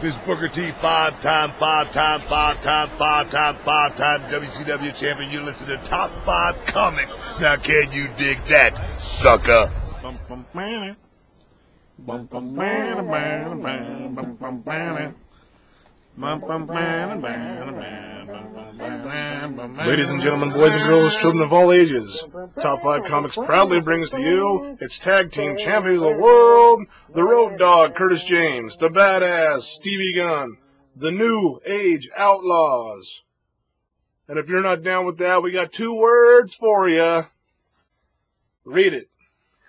This Booker T five time, five time, five time, five time, five time WCW champion. You listen to Top 5 Comics. Now can you dig that, sucker? Ladies and gentlemen, boys and girls, children of all ages, Top 5 Comics proudly brings to you its tag team champion of the world, the Road Dog Curtis James, the Badass Stevie Gunn, the New Age Outlaws. And if you're not down with that, we got two words for you. Read it.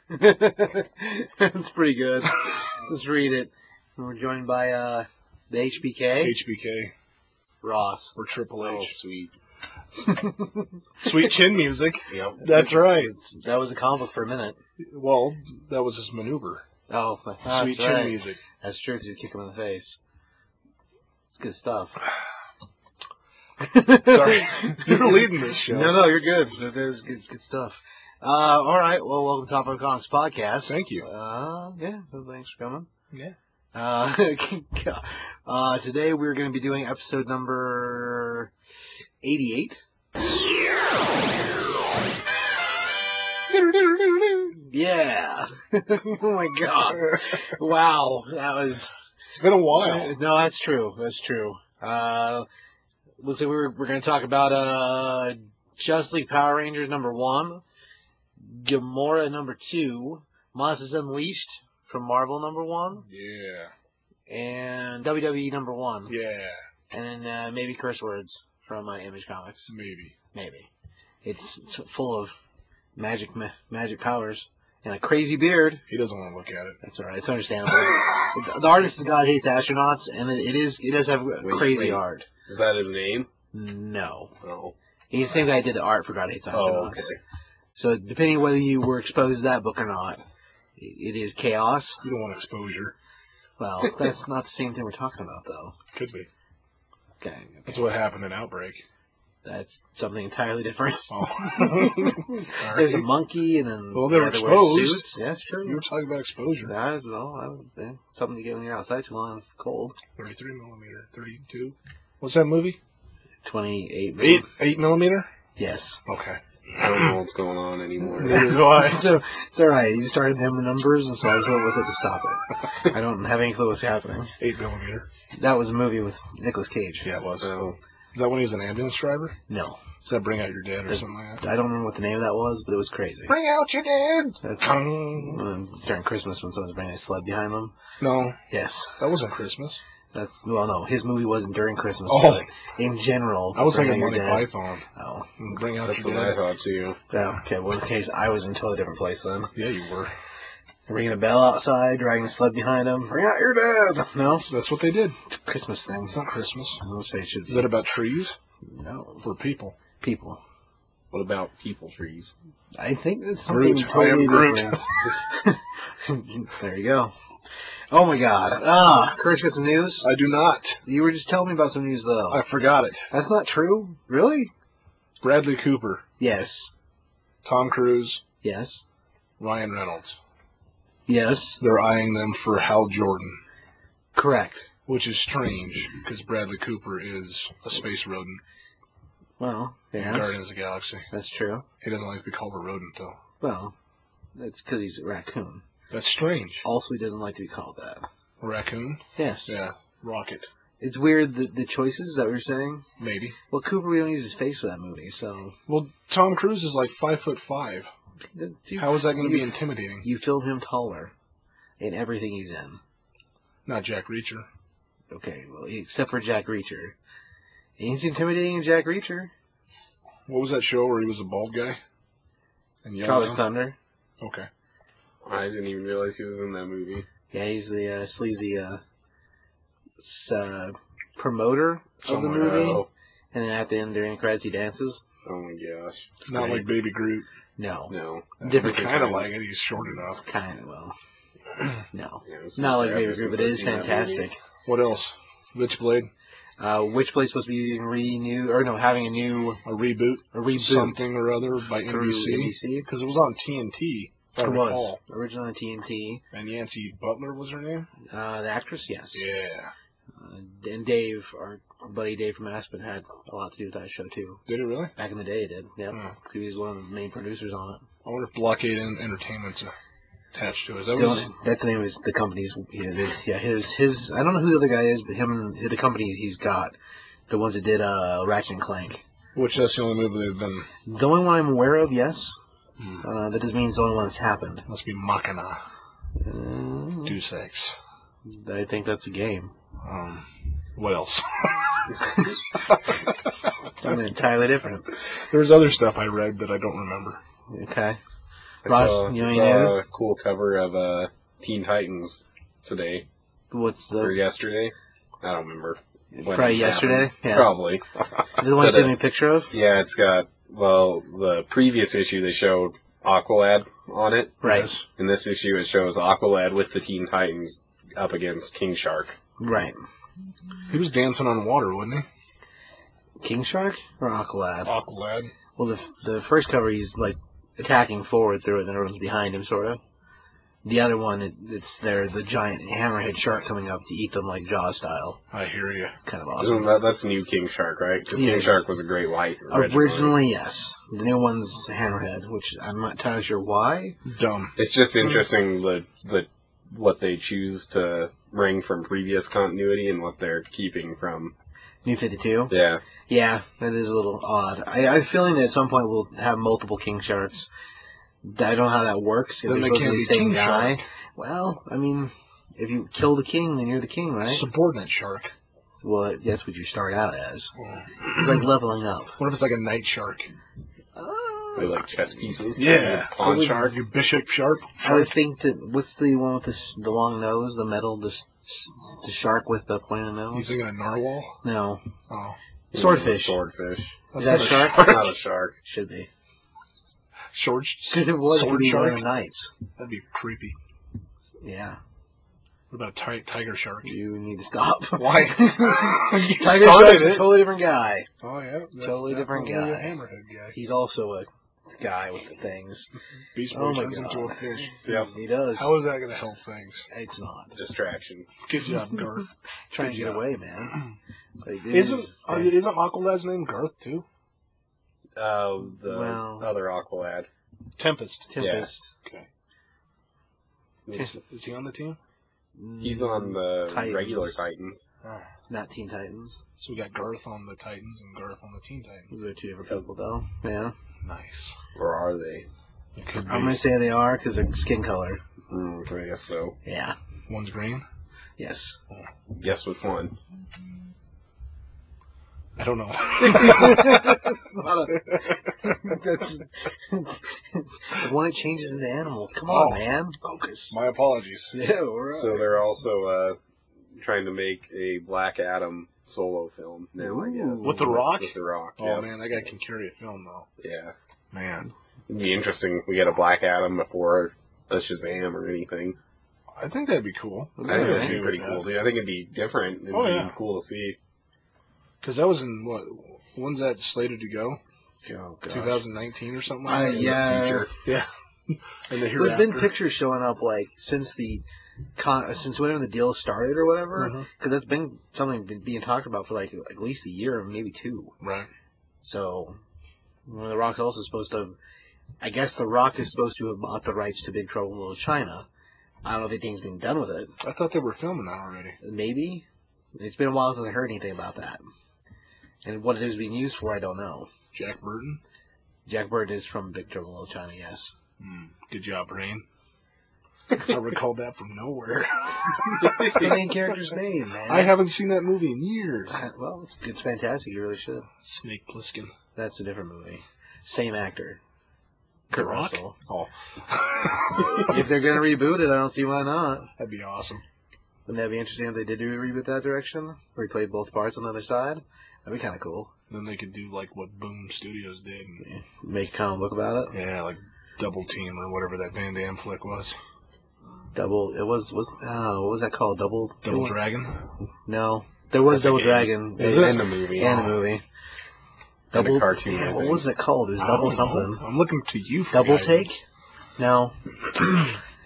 That's pretty good. Let's read it. We're joined by uh, the HBK, HBK Ross. or Triple Oh, H. sweet. Sweet chin music. Yep. That's right. That was a comic for a minute. Well, that was his maneuver. Oh, that's Sweet chin right. music. That's true because you kick him in the face. It's good stuff. Sorry. You're leading this show. No, no, you're good. That is good, it's good stuff. Uh, all right. Well, welcome to Top of Comics podcast. Thank you. Uh, yeah. well, Thanks for coming. Yeah. Uh, uh, today we're going to be doing episode number 88. Yeah. oh my god. Wow. That was. It's been a while. No, that's true. That's true. Uh, looks like we're, we're going to talk about, uh, Justice League Power Rangers number one, Gamora number two, Monsters Unleashed from Marvel number one, Yeah. and WWE number one. Yeah. And then uh, maybe curse words from uh, Image Comics. Maybe. Maybe. It's, it's full of magic ma- magic powers and a crazy beard. He doesn't want to look at it. That's all right. It's understandable. the, the artist is God hates astronauts, and it, it is it does have crazy wait. art. Is that his name? No, Oh. he's the same guy who did the art for God hates astronauts. Oh, okay. So depending on whether you were exposed to that book or not, it, is chaos. You don't want exposure. Well, that's not the same thing we're talking about, though. Could be. Okay, That's what happened in Outbreak. that's something entirely different. Oh. There's a monkey, and then Well, they're yeah, they exposed. suits. That's true. You were talking about exposure. That, well, I yeah, something to get when you're outside too long, cold. 33 millimeter. 32. What's that movie? 28 Eight. Eight millimeter. Yes. Okay. I don't know what's going on anymore. Neither do I. so it's all right. You started naming numbers, and so I just went with it to stop it. I don't have any clue what's happening. Eight millimeter. That was a movie with Nicolas Cage. Yeah, it was. So, Is that when he was an ambulance driver? No, Does that bring out your dad or something like that? I don't remember what the name of that was, but it was crazy. Bring out your dad. That's um, during Christmas when someone's bringing a sled behind them. no, Yes, that wasn't Christmas. That's well, no, his movie wasn't during Christmas, Oh. but in general, I was Bring thinking Out Your Monty Dad- Python. Oh, Bring out that's your what I dad. thought too. yeah. Okay, well, in case I was in a totally different place then. Yeah, you were. Ringing a bell outside, dragging a sled behind him. Bring out your dad. No, it's That's what they did. a Christmas thing. It's not Christmas. I'm gonna say it should Is be. that about trees No, for people? people. What about people trees? I think it's something Groot. I am totally Groot. different. there you go. Oh my god. Ah, Courage got some news. I do not. You were just telling me about some news though. I forgot it. That's not true. Really? Bradley Cooper, Yes. Tom Cruise, Yes. Ryan Reynolds. Yes. They're eyeing them for Hal Jordan, Correct. which is strange because Bradley Cooper is a space rodent. Well, yes. Guardians of the Galaxy. That's true. He doesn't like to be called a rodent, though. Well, that's because he's a raccoon. That's strange. Also, he doesn't like to be called that. Raccoon? Yes. Yeah. Rocket. It's weird the, the choices. Is that what you're saying? Maybe. Well, Cooper, we don't use his face for that movie, so. Well, Tom Cruise is like five foot five. How is that going to be intimidating? You film him taller in everything he's in. Not Jack Reacher. Okay, well, except for Jack Reacher. He's intimidating in Jack Reacher. What was that show where he was a bald guy? And Tropic? Thunder. Okay. I didn't even realize he was in that movie. Yeah, he's the uh, sleazy uh, s- uh, promoter of the movie. Oh, And then at the end, during the credits, he dances. oh my gosh. It's not great. like Baby Groot. No. No. Different kind of like it. He's short enough. Kind of, well. No. Yeah, It's not like Baby Groot, but it I've is seen that fantastic. What else? Witchblade. Uh, which place supposed to be renewed, or no, having a new A reboot. a reboot Something or other by NBC. NBC. Because it was on TNT. If I It was recall. originally on TNT. And Yancy Butler was her name? Uh, the actress, yes. Yeah. Uh, and Dave, our, our buddy Dave from Aspen, had a lot to do with that show too. Did it really? Back in the day, he did. Yeah, Hmm. he was one of the main producers on it. I wonder if Blockade Entertainment's attached to it. Is that what Dylan- that's the name of the company's. Yeah, yeah, his his. I don't know who the other guy is, but him and the company he's got, the ones that did uh, Ratchet and Clank. Which that's the only movie they've been. The only one I'm aware of, yes. Hmm. Uh, that doesn't mean it's the only one that's happened. Must be Machina. Uh, Deus Ex. I think that's a game. Um, what else? Something entirely different. There's other stuff I read that I don't remember. Okay. I Raj, saw, you know any saw a cool cover of uh, Teen Titans today What's or the yesterday. I don't remember. when probably yesterday? Yeah. Probably. Is it the one you But, sent me a picture of? Yeah, it's got well the previous issue they showed Aqualad on it. Right. In this issue, it shows Aqualad with the Teen Titans up against King Shark. Right. He was dancing on water, wasn't he? King Shark or Aqualad? Aqualad. Well, the the first cover he's like attacking forward through it, and everyone's behind him, sort of. The other one, it's there the giant hammerhead shark coming up to eat them like Jaws style. I hear you. It's kind of Isn't awesome. that that's new King Shark, right? Because King Shark was a great white originally. Originally, yes. The new one's hammerhead, which I'm not entirely sure why. Dumb. It's just interesting the the what they choose to bring from previous continuity and what they're keeping from. New 52. Yeah, Yeah, that is a little odd. I, I have a feeling that at some point we'll have multiple King Sharks. I don't know how that works. If Then they're they supposed to can't be be the same King guy. Shark. Well, I mean, if you kill the king, then you're the king, right? Subordinate shark. Well, that's what you start out as. It's like leveling up. What if it's like a night shark? Uh, they like chess pieces. Yeah. pawn shark. Your bishop sharp. I would think that what's the one with the, the long nose, the metal, the, s- s- the shark with the pointed You nose? thinking a narwhal? No, Oh. swordfish. Swordfish. Is that a That's shark? Not a shark. Should be Short. because it was it could sword be one of the knights. That'd be creepy. Yeah, What about a ti- tiger shark? you need to stop. Why? Tiger started Shark's a totally different guy. Oh yeah, that's Totally different definitely guy. A hammerhead guy. He's also a guy with the things. Beast Oh Boy my turns into God. a fish. Yep. He does. How is that going to help things? It's not Distraction. Good job, Garth. trying to get job. away, man. Like, it Isn't is- uh, isn't Aqualad's name Garth too? Uh, the Well- other Aqualad. Tempest. Tempest. Okay. Is, is he on the team? He's on the Titans. regular Titans. Not Teen Titans. So we got Garth on the Titans and Garth on the Teen Titans. Those are two different people, though. Yeah. Nice. Or are they? It could. I'm gonna say they are because their skin color. Mm, I guess so. Yeah. One's green. Yes. Guess which one? I don't know. That's the one that changes into animals. Come on, Oh. man. Focus. My apologies. Yeah, all right. So they're also uh, trying to make a Black Adam solo film now. I guess Ooh. With The Rock? With the Rock. Oh yeah. man, that guy can carry a film though. Yeah. Man, It'd be interesting. if We get a Black Adam before a Shazam or anything. I think that'd be cool. I think that'd be pretty cool too. I think it'd be different. It'd Oh, be yeah. cool to see. Because that was in what? When's that slated to go? Oh, gosh. 2019 or something Uh, that. yeah. Yeah. and the There's been pictures showing up like since the con- since whenever the deal started or whatever, Mhm. because that's been something been being talked about for like at least a year, maybe two. Right. So, well, the Rock's also supposed to. I guess the Rock is supposed to have bought the rights to Big Trouble in Little China. I don't know if anything's been done with it. I thought they were filming that already. Maybe it's been a while since I heard anything about that. And what it was being used for, I don't know. Jack Burton. Jack Burton is from Big Trouble in Little China, yes. Hmm. Good job, Brain. I recalled that from nowhere. What's the main character's name, man? I haven't seen that movie in years. Well, it's, it's fantastic. You really should. Snake Plissken. That's a different movie. Same actor. Kurt Rock? Russell. Oh, If they're going to reboot it, I don't see why not. that'd be awesome. Wouldn't that be interesting if they did do a reboot that direction? Where he played both parts on the other side? That'd be kind of cool. Then they could do like what Boom Studios did. And, Make a comic book about it. yeah, like Double Team or whatever that Van Damme flick was. Double. It was was oh, what was that called? Double. Double Dragon. No, there was That's Double. Dragon. This- And a movie. and a movie. Double cartoon, Yeah, what was it called? It was I Double don't know. something. I'm looking to you for Double guidance. take? No.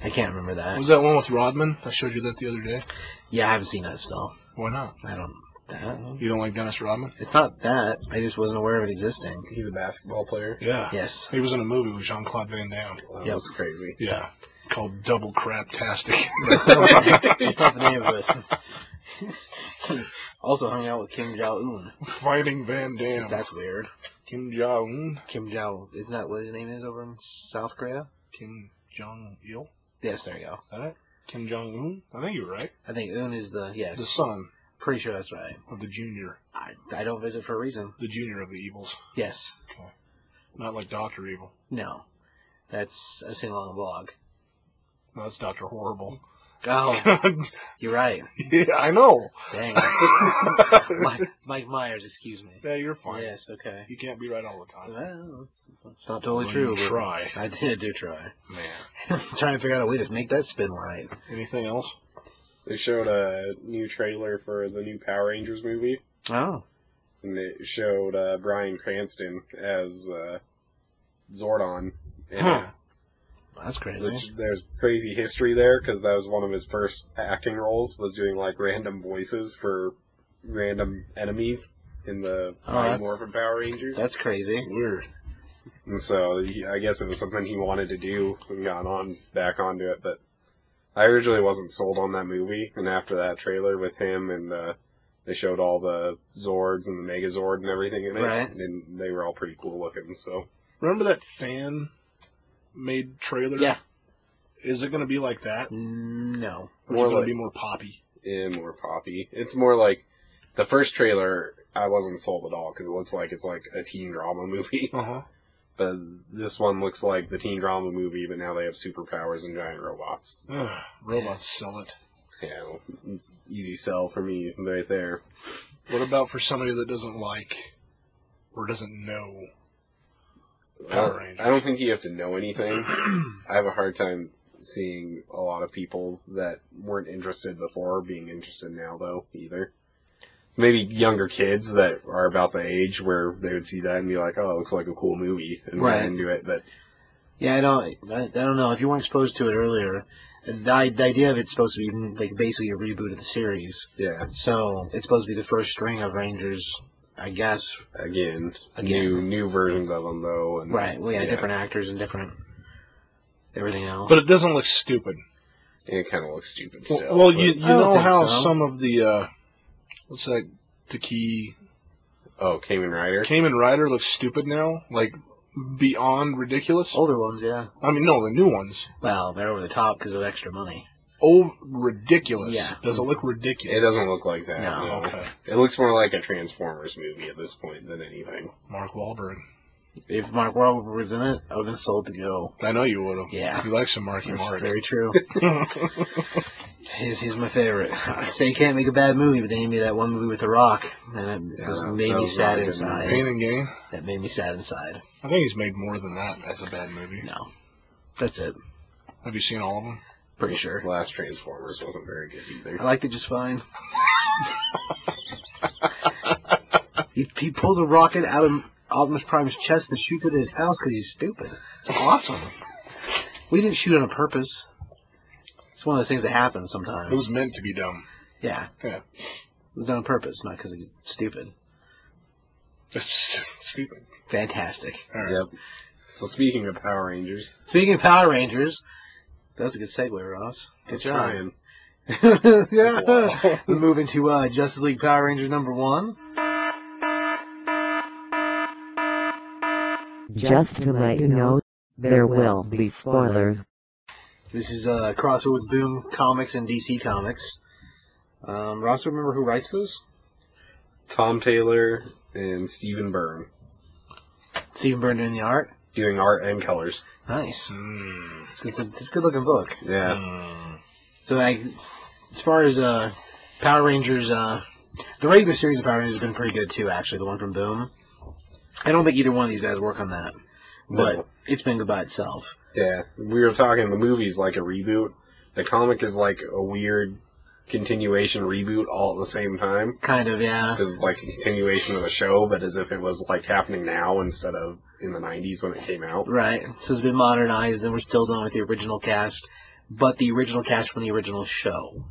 I can't remember that. Was that one with Rodman? I showed you that the other day. Yeah, I haven't seen that still. Why not? I don't. That, You don't like Dennis Rodman? it's not that. I just wasn't aware of it existing. He's a basketball player. Yeah. Yes. He was in a movie with Jean Claude Van Damme. That Yep. was crazy. Yeah. Called Double Crap Tastic. That's not, that's not the name of it. also hung out with Kim Jong Un. Fighting Van Damme. That's weird. Kim Jong Un. Kim Jong. Isn't that what his name is over in South Korea? Kim Jong Il. Yes, there you go. Is that it? Kim Jong Un. I think you're right. I think Un is the yes. The son Pretty sure that's right. of the junior, I, I don't visit for a reason. the junior of the evils. Yes. Okay. Not like Doctor Evil. No. That's a sing along blog. No, that's Doctor Horrible. Oh, you're right. yeah, I know. Dang. Mike, Mike Myers, excuse me. Yeah, you're fine. Yes, okay. You can't be right all the time. Well, it's, it's not totally Well, true. try. I did do try. Man. Trying to figure out a way to make that spin right. Anything else? They showed a new trailer for the new Power Rangers movie, Oh. and it showed uh, Bryan Cranston as uh, Zordon. in Huh. That's crazy. Which there's crazy history there because that was one of his first acting roles was doing like random voices for random enemies in the Oh, Mighty that's- Morphin Power Rangers. That's crazy. Weird. And so he, I guess it was something he wanted to do and got on back onto it. But I originally wasn't sold on that movie, and after that trailer with him and uh, they showed all the Zords and the Megazord and everything in it, Right. and they were all pretty cool looking. So Remember that fan made trailer? Yeah. Is it going to be like that? No. Or is More it going like- to be more poppy? yeah, more poppy. It's more like the first trailer. I wasn't sold at all because it looks like it's like a teen drama movie. Uh huh. But this one looks like the teen drama movie, but now they have superpowers and giant robots. Robots sell it. Yeah, well, it's easy sell for me right there. What about for somebody that doesn't like or doesn't know Power Rangers? I don't think you have to know anything. I have a hard time seeing a lot of people that weren't interested before being interested now, though, either. Maybe younger kids that are about the age where they would see that and be like, oh, it looks like a cool movie, and Right. get into it, but Yeah, I don't. I, I don't know. If you weren't exposed to it earlier, the, the idea of it's supposed to be like basically a reboot of the series. yeah, So it's supposed to be the first string of Rangers, I guess. again, Again. new new versions of them, though. And, Right. Well, yeah, different actors and different everything else. But it doesn't look stupid. It kind of looks stupid Well, still. well but- you, you I know how so. some of the, uh, what's that, The key. oh, Kamen Rider. Kamen Rider looks stupid now? Like, beyond ridiculous? older ones, yeah. I mean, no, the new ones. Well, they're over the top because of extra money. Oh, ridiculous. Yeah. Does it look ridiculous? It doesn't look like that. No. no. Okay. It looks more like a Transformers movie at this point than anything. Mark Wahlberg. If Mark Wahlberg was in it, I would have been sold to go. I know you would have. Yeah. You like some Marky That's Mark. very true. he's, he's my favorite. I say you can't make a bad movie, but then you made that one movie with The Rock, and it just made that me sad not inside. Pain and Gain. That made me sad inside. I think he's made more than that as a bad movie. No. That's it. Have you seen all of them? Pretty sure. Last Transformers wasn't very good either. I liked it just fine. he, he pulls a rocket out of Optimus Prime's chest and shoots it at his house because he's stupid. It's awesome. we didn't shoot on purpose. It's one of those things that happens sometimes. It was meant to be dumb. yeah. Yeah. It was done on purpose, not because it's stupid. It's stupid. Fantastic. All right. Yep. So speaking of Power Rangers, Speaking of Power Rangers, that was a good segue, Ross. Good let's job. try and yeah. We're moving to uh, Justice League Power Rangers number one. Just to let you know, there will be spoilers. This is a crossover with Boom Comics and DC Comics. Um, Ross, remember who writes this? Tom Taylor and Stephen Byrne Stephen Byrne doing the art. doing art and colors. Nice. Hmm. It's, good, it's a good looking book. Yeah. So, like, as far as uh, Power Rangers, uh, the regular series of Power Rangers has been pretty good too. Actually, the one from Boom. I don't think either one of these guys work on that, but No. it's been good by itself. Yeah. We were talking the movie's like a reboot. The comic is like a weird continuation reboot all at the same time. Kind of, yeah. Because it's like a continuation of a show, but as if it was like happening now instead of in the 90s when it came out. Right. So it's been modernized, and we're still going with the original cast. but the original cast from the original show.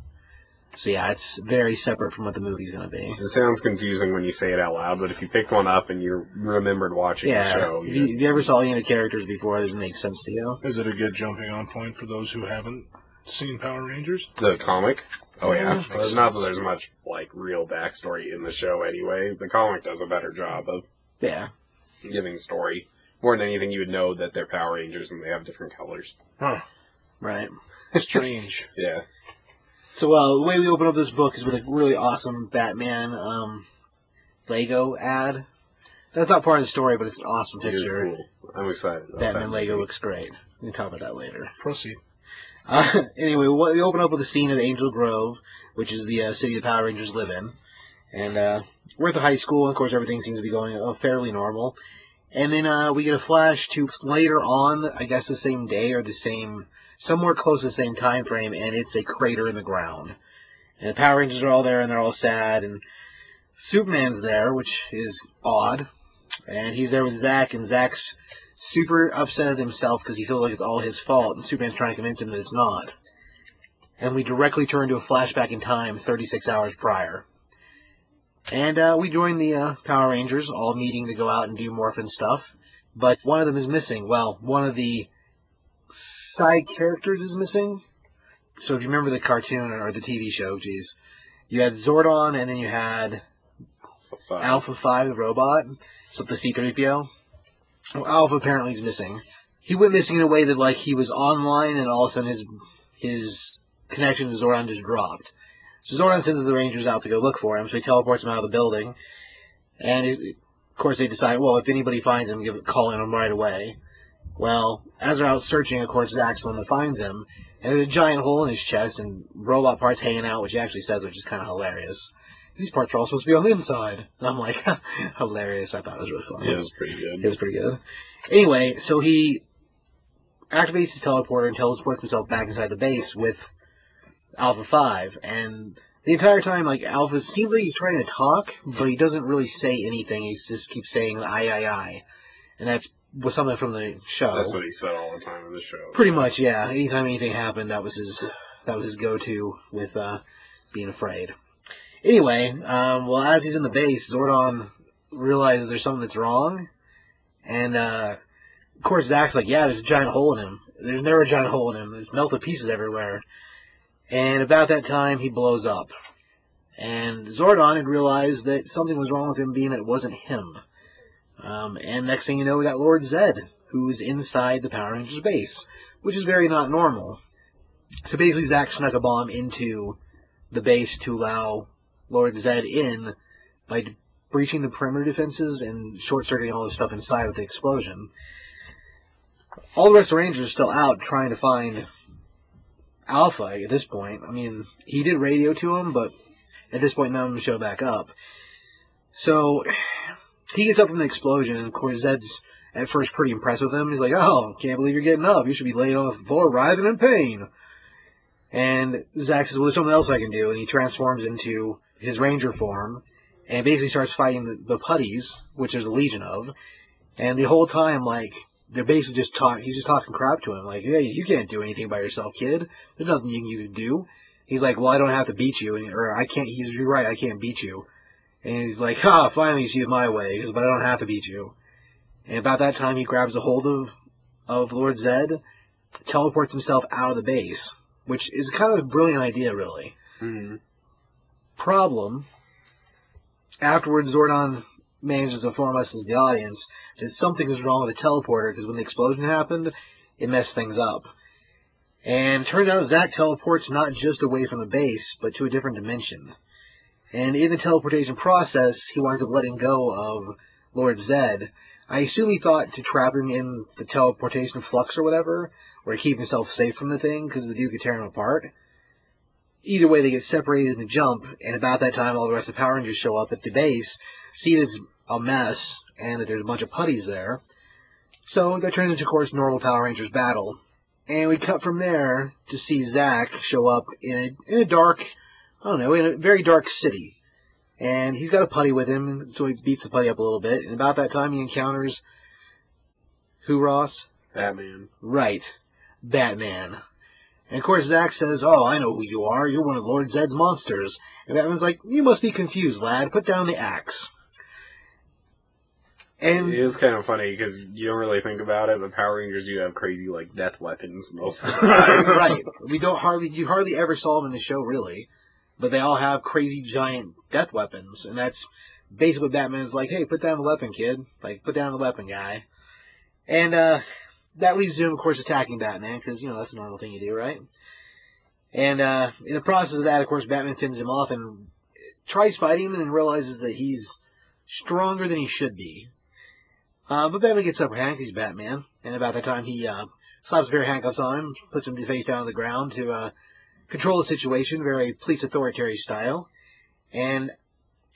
So yeah, it's very separate from what the movie's going to be. It sounds confusing when you say it out loud, but if you picked one up and you remembered watching the show, if you, you, if you ever saw any of the characters before, it doesn't make sense to you. Is it a good jumping on point for those who haven't seen Power Rangers? the comic. Oh yeah, Yeah. Well, there's not that there's much like real backstory in the show anyway. The comic does a better job of Yeah. giving story. More than anything, you would know that they're Power Rangers and they have different colors. Huh. Right. Strange. Yeah, So uh, the way we open up this book is with a really awesome Batman um, Lego ad. That's not part of the story, but it's an awesome it is picture. cool. I'm excited. About Batman that Lego movie. looks great. We can talk about that later. Proceed. Uh, anyway, what- we open up with a scene of Angel Grove, which is the uh, city the Power Rangers live in. And uh, we're at the high school, and of course, everything seems to be going uh, fairly normal. And then uh, we get a flash to later on, I guess the same day or the same, somewhere close to the same time frame, and it's a crater in the ground. And the Power Rangers are all there, and they're all sad, and Superman's there, which is odd. And he's there with Zack, and Zack's super upset at himself because he feels like it's all his fault, and Superman's trying to convince him that it's not. And we directly turn to a flashback in time, 36 hours prior. And uh, we join the uh, Power Rangers, all meeting to go out and do morphin stuff. But one of them is missing. Well, one of the side characters is missing. So if you remember the cartoon or the TV show, geez, you had Zordon, and then you had Fun. Alpha 5, the robot, so the C-3PO. Well, Alpha apparently is missing. He went missing in a way that, like, he was online and all of a sudden his, his connection to Zordon just dropped. So Zordon sends the Rangers out to go look for him, so he teleports him out of the building. And, of course, they decide, well, if anybody finds him, give call in him right away. Well, as they're out searching, of course, Zack's the one that finds him. And there's a giant hole in his chest and robot parts hanging out, which he actually says, which is kind of hilarious. These parts are all supposed to be on the inside. And I'm like, hilarious. I thought it was really funny. Yeah, it was pretty good. It was pretty good. Anyway, so he activates his teleporter and teleports himself back inside the base with Alpha 5. And the entire time, like, Alpha seems like he's trying to talk, but he doesn't really say anything. He just keeps saying, I, I, I. And that's was something from the show. That's what he said all the time in the show. Pretty much, yeah. Anytime anything happened, that was his that was his go-to with uh, being afraid. Anyway, um, well, as he's in the base, Zordon realizes there's something that's wrong, and uh, of course Zack's like, "Yeah, there's a giant hole in him. There's never a giant hole in him. There's melted pieces everywhere." And about that time, he blows up, and Zordon had realized that something was wrong with him, being that it wasn't him. Um, and next thing you know, we got Lord Zed, who's inside the Power Rangers base, which is very not normal. So basically, Zack snuck a bomb into the base to allow Lord Zed in by d- breaching the perimeter defenses and short circuiting all the stuff inside with the explosion. All the rest of the Rangers are still out trying to find Alpha at this point. I mean, he did radio to him, but at this point, none of them show back up. So he gets up from the explosion, and of course, Zed's at first pretty impressed with him. He's like, "Oh, can't believe you're getting up. You should be laid off the arriving in pain." And Zack says, "Well, there's something else I can do," and he transforms into his Ranger form, and basically starts fighting the, the putties, which there's a legion of. And the whole time, like they're basically just talking. He's just talking crap to him, like, "Hey, you can't do anything by yourself, kid. There's nothing you, you can do." He's like, "Well, I don't have to beat you," and, or I can't. He's you're right. I can't beat you. And he's like, "Ha! Finally, you see it my way." He goes, "But I don't have to beat you." And about that time, he grabs a hold of of Lord Zed, teleports himself out of the base, which is kind of a brilliant idea, really. Mhm. Problem. Afterwards, Zordon manages to inform us as the audience that something is wrong with the teleporter because when the explosion happened, it messed things up. And it turns out Zack teleports not just away from the base, but to a different dimension. And in the teleportation process, he winds up letting go of Lord Zed. I assume he thought to trap him in the teleportation flux or whatever, or to keep himself safe from the thing, because the dude could tear him apart. Either way, they get separated in the jump, and about that time, all the rest of the Power Rangers show up at the base, see that it's a mess, and that there's a bunch of putties there. So that turns into, of course, normal Power Rangers battle. And we cut from there to see Zack show up in a, in a dark, I don't know, in a very dark city. And he's got a putty with him, so he beats the putty up a little bit. And about that time, he encounters who, Ross? Batman. Right, Batman. And of course, Zack says, "Oh, I know who you are. You're one of Lord Zed's monsters." And Batman's like, "You must be confused, lad. Put down the axe." And It is kind of funny because you don't really think about it, but Power Rangers do have crazy like death weapons most of the time. right, we don't hardly you hardly ever saw them in the show, really. But they all have crazy giant death weapons, and that's basically what Batman's like. Hey, put down the weapon, kid. Like, put down the weapon, guy. And uh, that leads to him, of course, attacking Batman because you know that's a normal thing you do, right? And uh, in the process of that, of course, Batman fends him off and tries fighting him and realizes that he's stronger than he should be. Uh, but Batman gets upper hand he's Batman, and about that time he uh, slaps a pair of handcuffs on him, puts him face down on the ground to uh, control the situation, very police authoritarian style. And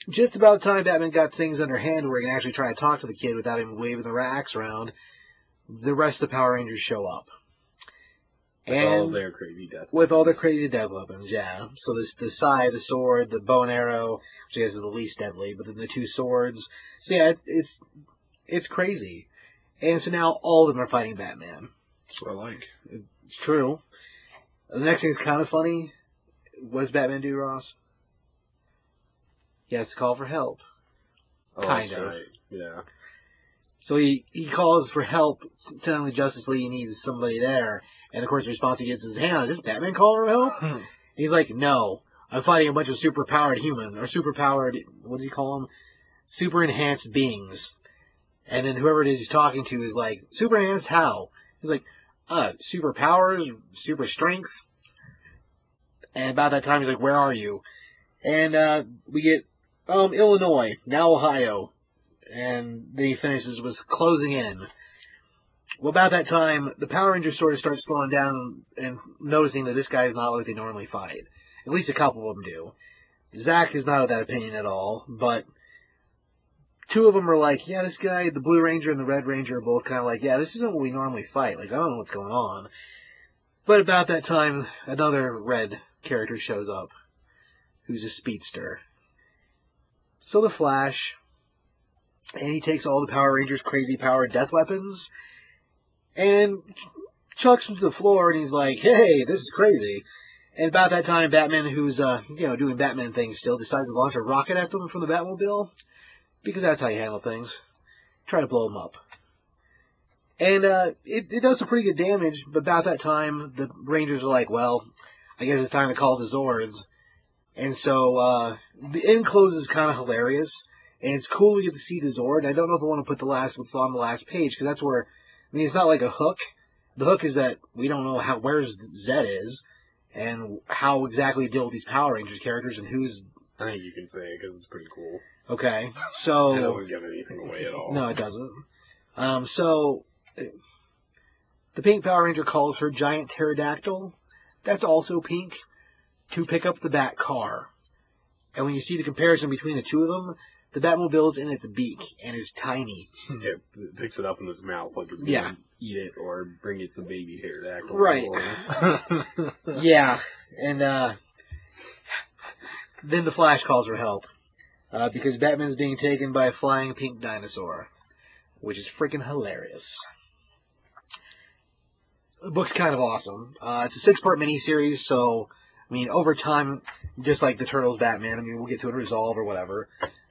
just about the time Batman got things under hand where he can actually try to talk to the kid without him waving the axe around, the rest of the Power Rangers show up. With all their crazy death. with all their weapons. crazy death weapons, yeah. So this the scythe, the sword, the bow and arrow, which I guess is the least deadly, but then the two swords. So yeah, it, it's it's crazy. And so now all of them are fighting Batman. That's what I like. It's true. The next thing is kind of funny. What does Batman do, Ross? He has to call for help. Oh, kind that's of. right. Yeah. So he, he calls for help, telling the Justice League he needs somebody there. And of course, the response he gets is, "Hang on, is this Batman calling for help?" Hmm. And he's like, "No, I'm fighting a bunch of superpowered human or superpowered what does he call them? Super enhanced beings." And then whoever it is he's talking to is like, "Super enhanced how?" He's like, "Uh, superpowers, super strength." And about that time, he's like, "Where are you?" And uh, we get um Illinois, now Ohio, and then he finishes with closing in. Well, about that time, the Power Rangers sort of start slowing down and noticing that this guy is not like they normally fight. At least a couple of them do. Zack is not of that opinion at all, but two of them are like, yeah, this guy, the Blue Ranger and the Red Ranger are both kind of like, yeah, this isn't what we normally fight. Like, I don't know what's going on. But about that time, another red character shows up, who's a speedster. So the Flash, and he takes all the Power Rangers' crazy power death weapons and ch- chucks them to the floor, and he's like, "Hey, this is crazy." And about that time, Batman, who's uh, you know doing Batman things still, decides to launch a rocket at them from the Batmobile because that's how you handle things. Try to blow them up. And uh, it, it does some pretty good damage, but about that time, the Rangers are like, well, I guess it's time to call the Zords. And so uh, the end close is kind of hilarious, and it's cool to get to see the Zord. I don't know if I want to put the last what's on the last page because that's where I mean it's not like a hook. The hook is that we don't know how where Zed is and how exactly to deal with these Power Rangers characters and who's I think you can say it because it's pretty cool. Okay. So it doesn't give anything away at all. no, it doesn't. Um, so the pink Power Ranger calls her giant pterodactyl. That's also pink to pick up the Bat car. And when you see the comparison between the two of them, the Batmobile's in its beak and is tiny. It picks it up in its mouth like it's gonna eat it or bring it to baby pterodactyl. Right. Yeah, and uh, then the Flash calls for help uh, because Batman's being taken by a flying pink dinosaur, which is freaking hilarious. The book's kind of awesome. Uh, it's a six-part miniseries, so I mean, over time, just like the Turtles, Batman. I mean, we'll get to it Resolve or whatever.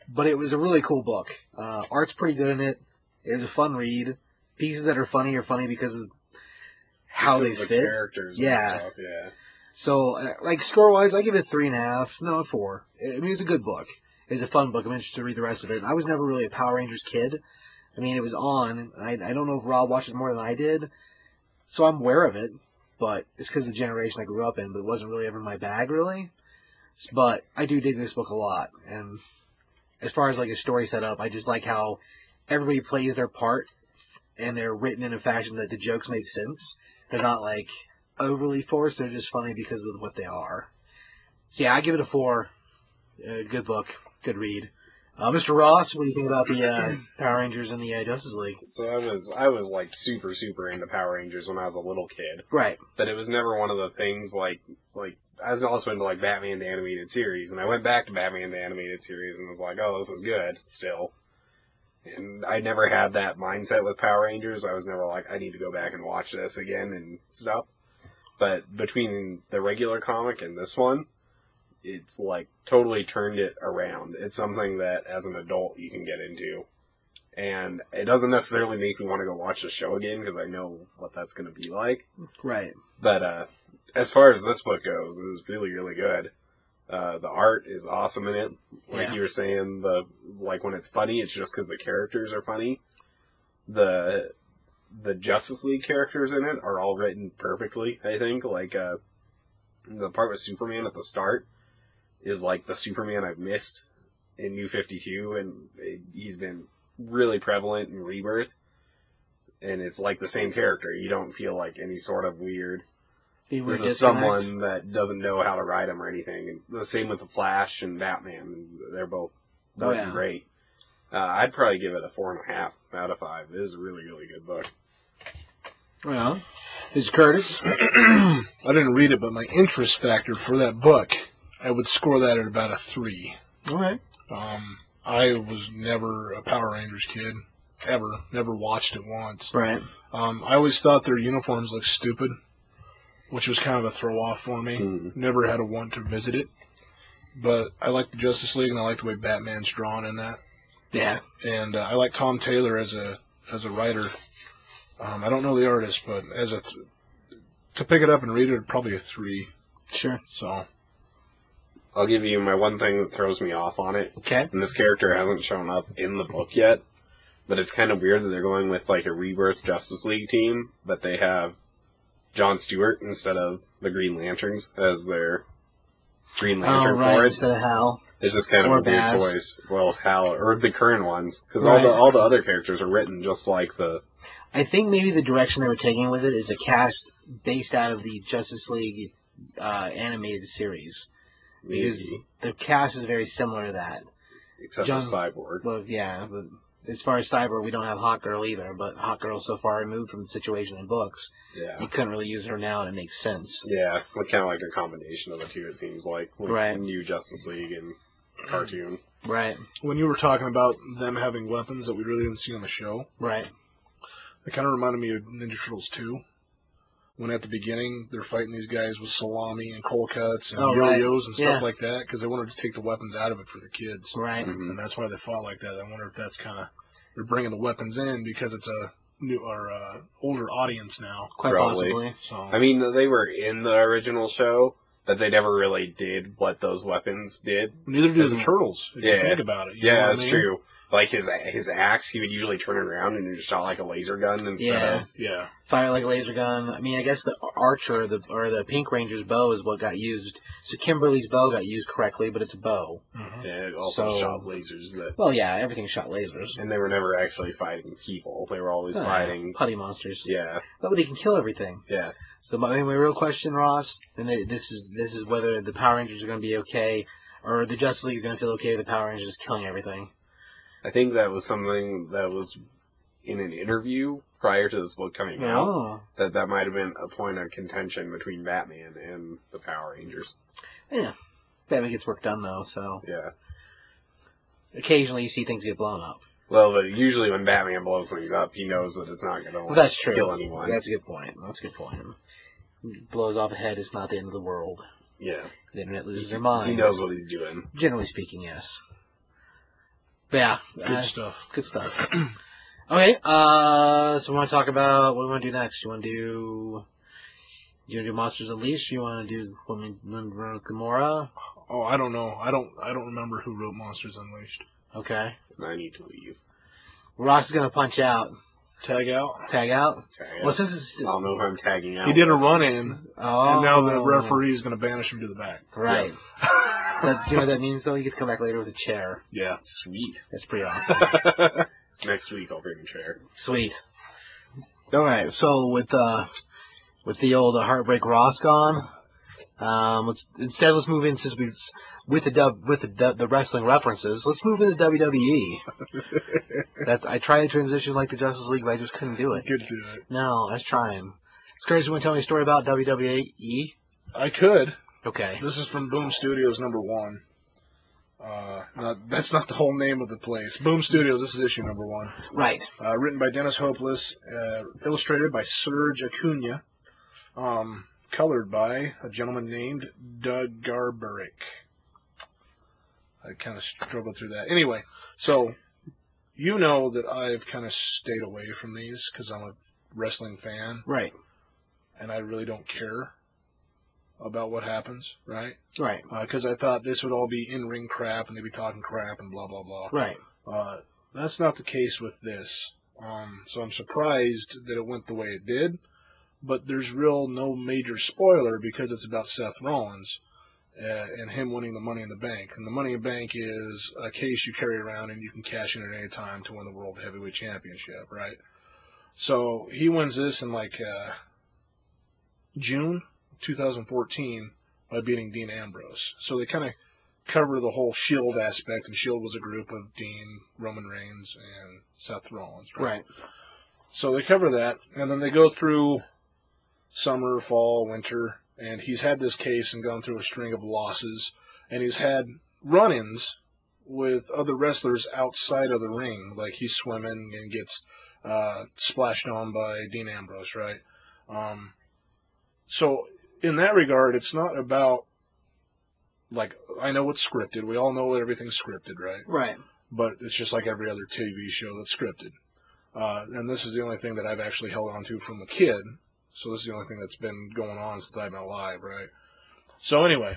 But it was a really cool book. Uh, art's pretty good in it. It was a fun read. Pieces that are funny are funny because of how they Just the fit. characters Yeah. and stuff, yeah. So, uh, like score wise, I give it three and a half. No, four. I mean, it's a good book. It's a fun book. I'm interested to read the rest of it. I was never really a Power Rangers kid. I mean, it was on. I, I don't know if Rob watched it more than I did, so I'm aware of it. But it's because of the generation I grew up in. But it wasn't really ever my bag, really. But I do dig this book a lot. And as far as like a story setup, I just like how everybody plays their part, and they're written in a fashion that the jokes make sense. They're not like overly forced. They're just funny because of what they are. So yeah, I give it a four. Uh, good book, good read. Uh, Mr. Ross, what do you think about the uh, Power Rangers and the uh, Justice League? So I was I was like super super into Power Rangers when I was a little kid, Right. but it was never one of the things like like I was also into like Batman the animated series, and I went back to Batman the animated series and was like, oh, this is good still. And I never had that mindset with Power Rangers. I was never like, I need to go back and watch this again and stuff. But between the regular comic and this one, it's like totally turned it around. It's something that as an adult you can get into. And it doesn't necessarily make me want to go watch the show again because I know what that's going to be like. Right. But uh, as far as this book goes, it was really, really good. Uh, the art is awesome in it. Like Yeah. you were saying, the like when it's funny, it's just because the characters are funny. The the Justice League characters in it are all written perfectly. I think like uh, the part with Superman at the start is like the Superman I've missed in New Fifty Two, and it, he's been really prevalent in Rebirth. And it's like the same character. You don't feel like any sort of weird He this weird is disconnect. someone that doesn't know how to ride him or anything. And the same with the Flash and Batman. They're both Oh, yeah. great. Uh, I'd probably give it a four and a half out of five. It is a really, really good book. Well, is Curtis? I didn't read it, but my interest factor for that book, I would score that at about a three. Okay. Um, I was never a Power Rangers kid, ever. Never watched it once. Right. Um, I always thought their uniforms looked stupid, which was kind of a throw off for me. Mhm. Never had a want to visit it, but I like the Justice League and I like the way Batman's drawn in that. Yeah. and uh, I like Tom Taylor as a as a writer. Um, I don't know the artist, but as a th- to pick it up and read it, probably a three. Sure. So I'll give you my one thing that throws me off on it. Okay. And this character hasn't shown up in the book yet. But it's kind of weird that they're going with like a rebirth Justice League team, but they have John Stewart instead of the Green Lanterns as their Green Lantern Oh, right. for it. Instead of Hal. It's just kind of Or a weird choice. Well, Hal or the current ones, because all the all the other characters are written just like the. I think maybe the direction they were taking with it is a cast based out of the Justice League uh, animated series. Because maybe, the cast is very similar to that. except John- for Cyborg. Well, yeah, but as far as Cyber, we don't have Hawkgirl either. But Hawkgirl's so far removed from the situation in books, Yeah, you couldn't really use her now, and it makes sense. yeah, like kind of like a combination of the two. It seems like, like Right. New Justice League and cartoon. Right, when you were talking about them having weapons that we really didn't see on the show, right. it kind of reminded me of Ninja Turtles two. When at the beginning they're fighting these guys with salami and cold cuts and Oh, yo-yos and stuff Yeah. like that because they wanted to take the weapons out of it for the kids, Right. Mhm. and that's why they fought like that. I wonder if that's kind of they're bringing the weapons in because it's a new or uh, older audience now. Quite Probably. possibly. So I mean, they were in the original show, but they never really did what those weapons did. Neither do the turtles. If you Yeah. think about it. you know Yeah, what I that's mean? true. Like his his axe, he would usually turn it around and it shot like a laser gun instead Yeah. of Yeah, Fire like a laser gun. I mean, I guess the archer, the or the Pink Ranger's bow is what got used. So Kimberly's bow got used correctly, but it's a bow. Yeah, it also So- shot lasers that, Well, yeah, everything shot lasers. and they were never actually fighting people. They were always Ah, fighting. putty monsters. Yeah, Nobody can kill everything. yeah. So my, my real question, Ross, and th- this is this is whether the Power Rangers are going to be okay, or the Justice League is going to feel okay with the Power Rangers just killing everything. I think that was something that was in an interview prior to this book coming out. Oh, That that might have been a point of contention between Batman and the Power Rangers. yeah. Batman gets work done though, so Yeah. occasionally you see things get blown up. Well, but usually when Batman blows things up, he knows that it's not going to Well, that's true. kill anyone. That's a good point. That's a good point. Blows off a head, it's not the end of the world. yeah. The internet loses their mind. He knows what he's doing. Generally speaking, yes. But yeah, good uh, stuff. good stuff. okay, uh, so we want to talk about what we want to do next? You want to do? You want to do Monsters Unleashed? You want to do Women Run Gamora? Oh, I don't know. I don't. I don't remember who wrote Monsters Unleashed. Okay. I need to leave. Ross is gonna punch out. Tag out. Tag out. Tag Well, since it's I don't know if I'm tagging out. He did a run in, oh, and now the referee is going to banish him to the back. Right. But do you know what that means? Though you get to come back later with a chair. Yeah. Sweet. That's pretty awesome. Next week I'll bring a chair. Sweet. All right. So with uh, with the old uh, heartbreak Ross gone, um, let's instead let's move in since we with the dub with the the wrestling references. Let's move into WWE. That's I tried to transition like the Justice League, but I just couldn't do it. Good do it. No, I was trying. Scary, you want to tell me a story about WWE? I could. Okay. This is from Boom Studios number one. Uh, not, that's not the whole name of the place. Boom Studios. This is issue number one. Right. Uh, written by Dennis Hopeless, uh, illustrated by Serg Acuña. Um, colored by a gentleman named Doug Garberick. I kind of struggled through that. Anyway, so you know that I've kind of stayed away from these because I'm a wrestling fan Right. and I really don't care about what happens, right? Right. Because I thought this would all be in ring crap and they'd be talking crap and blah blah blah. Right. Uh, that's not the case with this. Um, so I'm surprised that it went the way it did. But there's real no major spoiler because it's about Seth Rollins uh, and him winning the Money in the Bank. And the Money in the Bank is a case you carry around and you can cash in at any time to win the World Heavyweight Championship, right? So he wins this in like uh, June of 2014 by beating Dean Ambrose. So they kind of cover the whole Shield aspect, and Shield was a group of Dean, Roman Reigns, and Seth Rollins. Right. So they cover that, and then they go through summer, fall, winter, and he's had this case and gone through a string of losses, and he's had run-ins with other wrestlers outside of the ring, like he's swimming and gets uh, splashed on by Dean Ambrose, right? Um, so in that regard, it's not about like I know it's scripted. We all know everything's scripted, right? Right. but it's just like every other TV show that's scripted. Uh, and this is the only thing that I've actually held on to from a kid. So this is the only thing that's been going on since I've been alive, right? So anyway,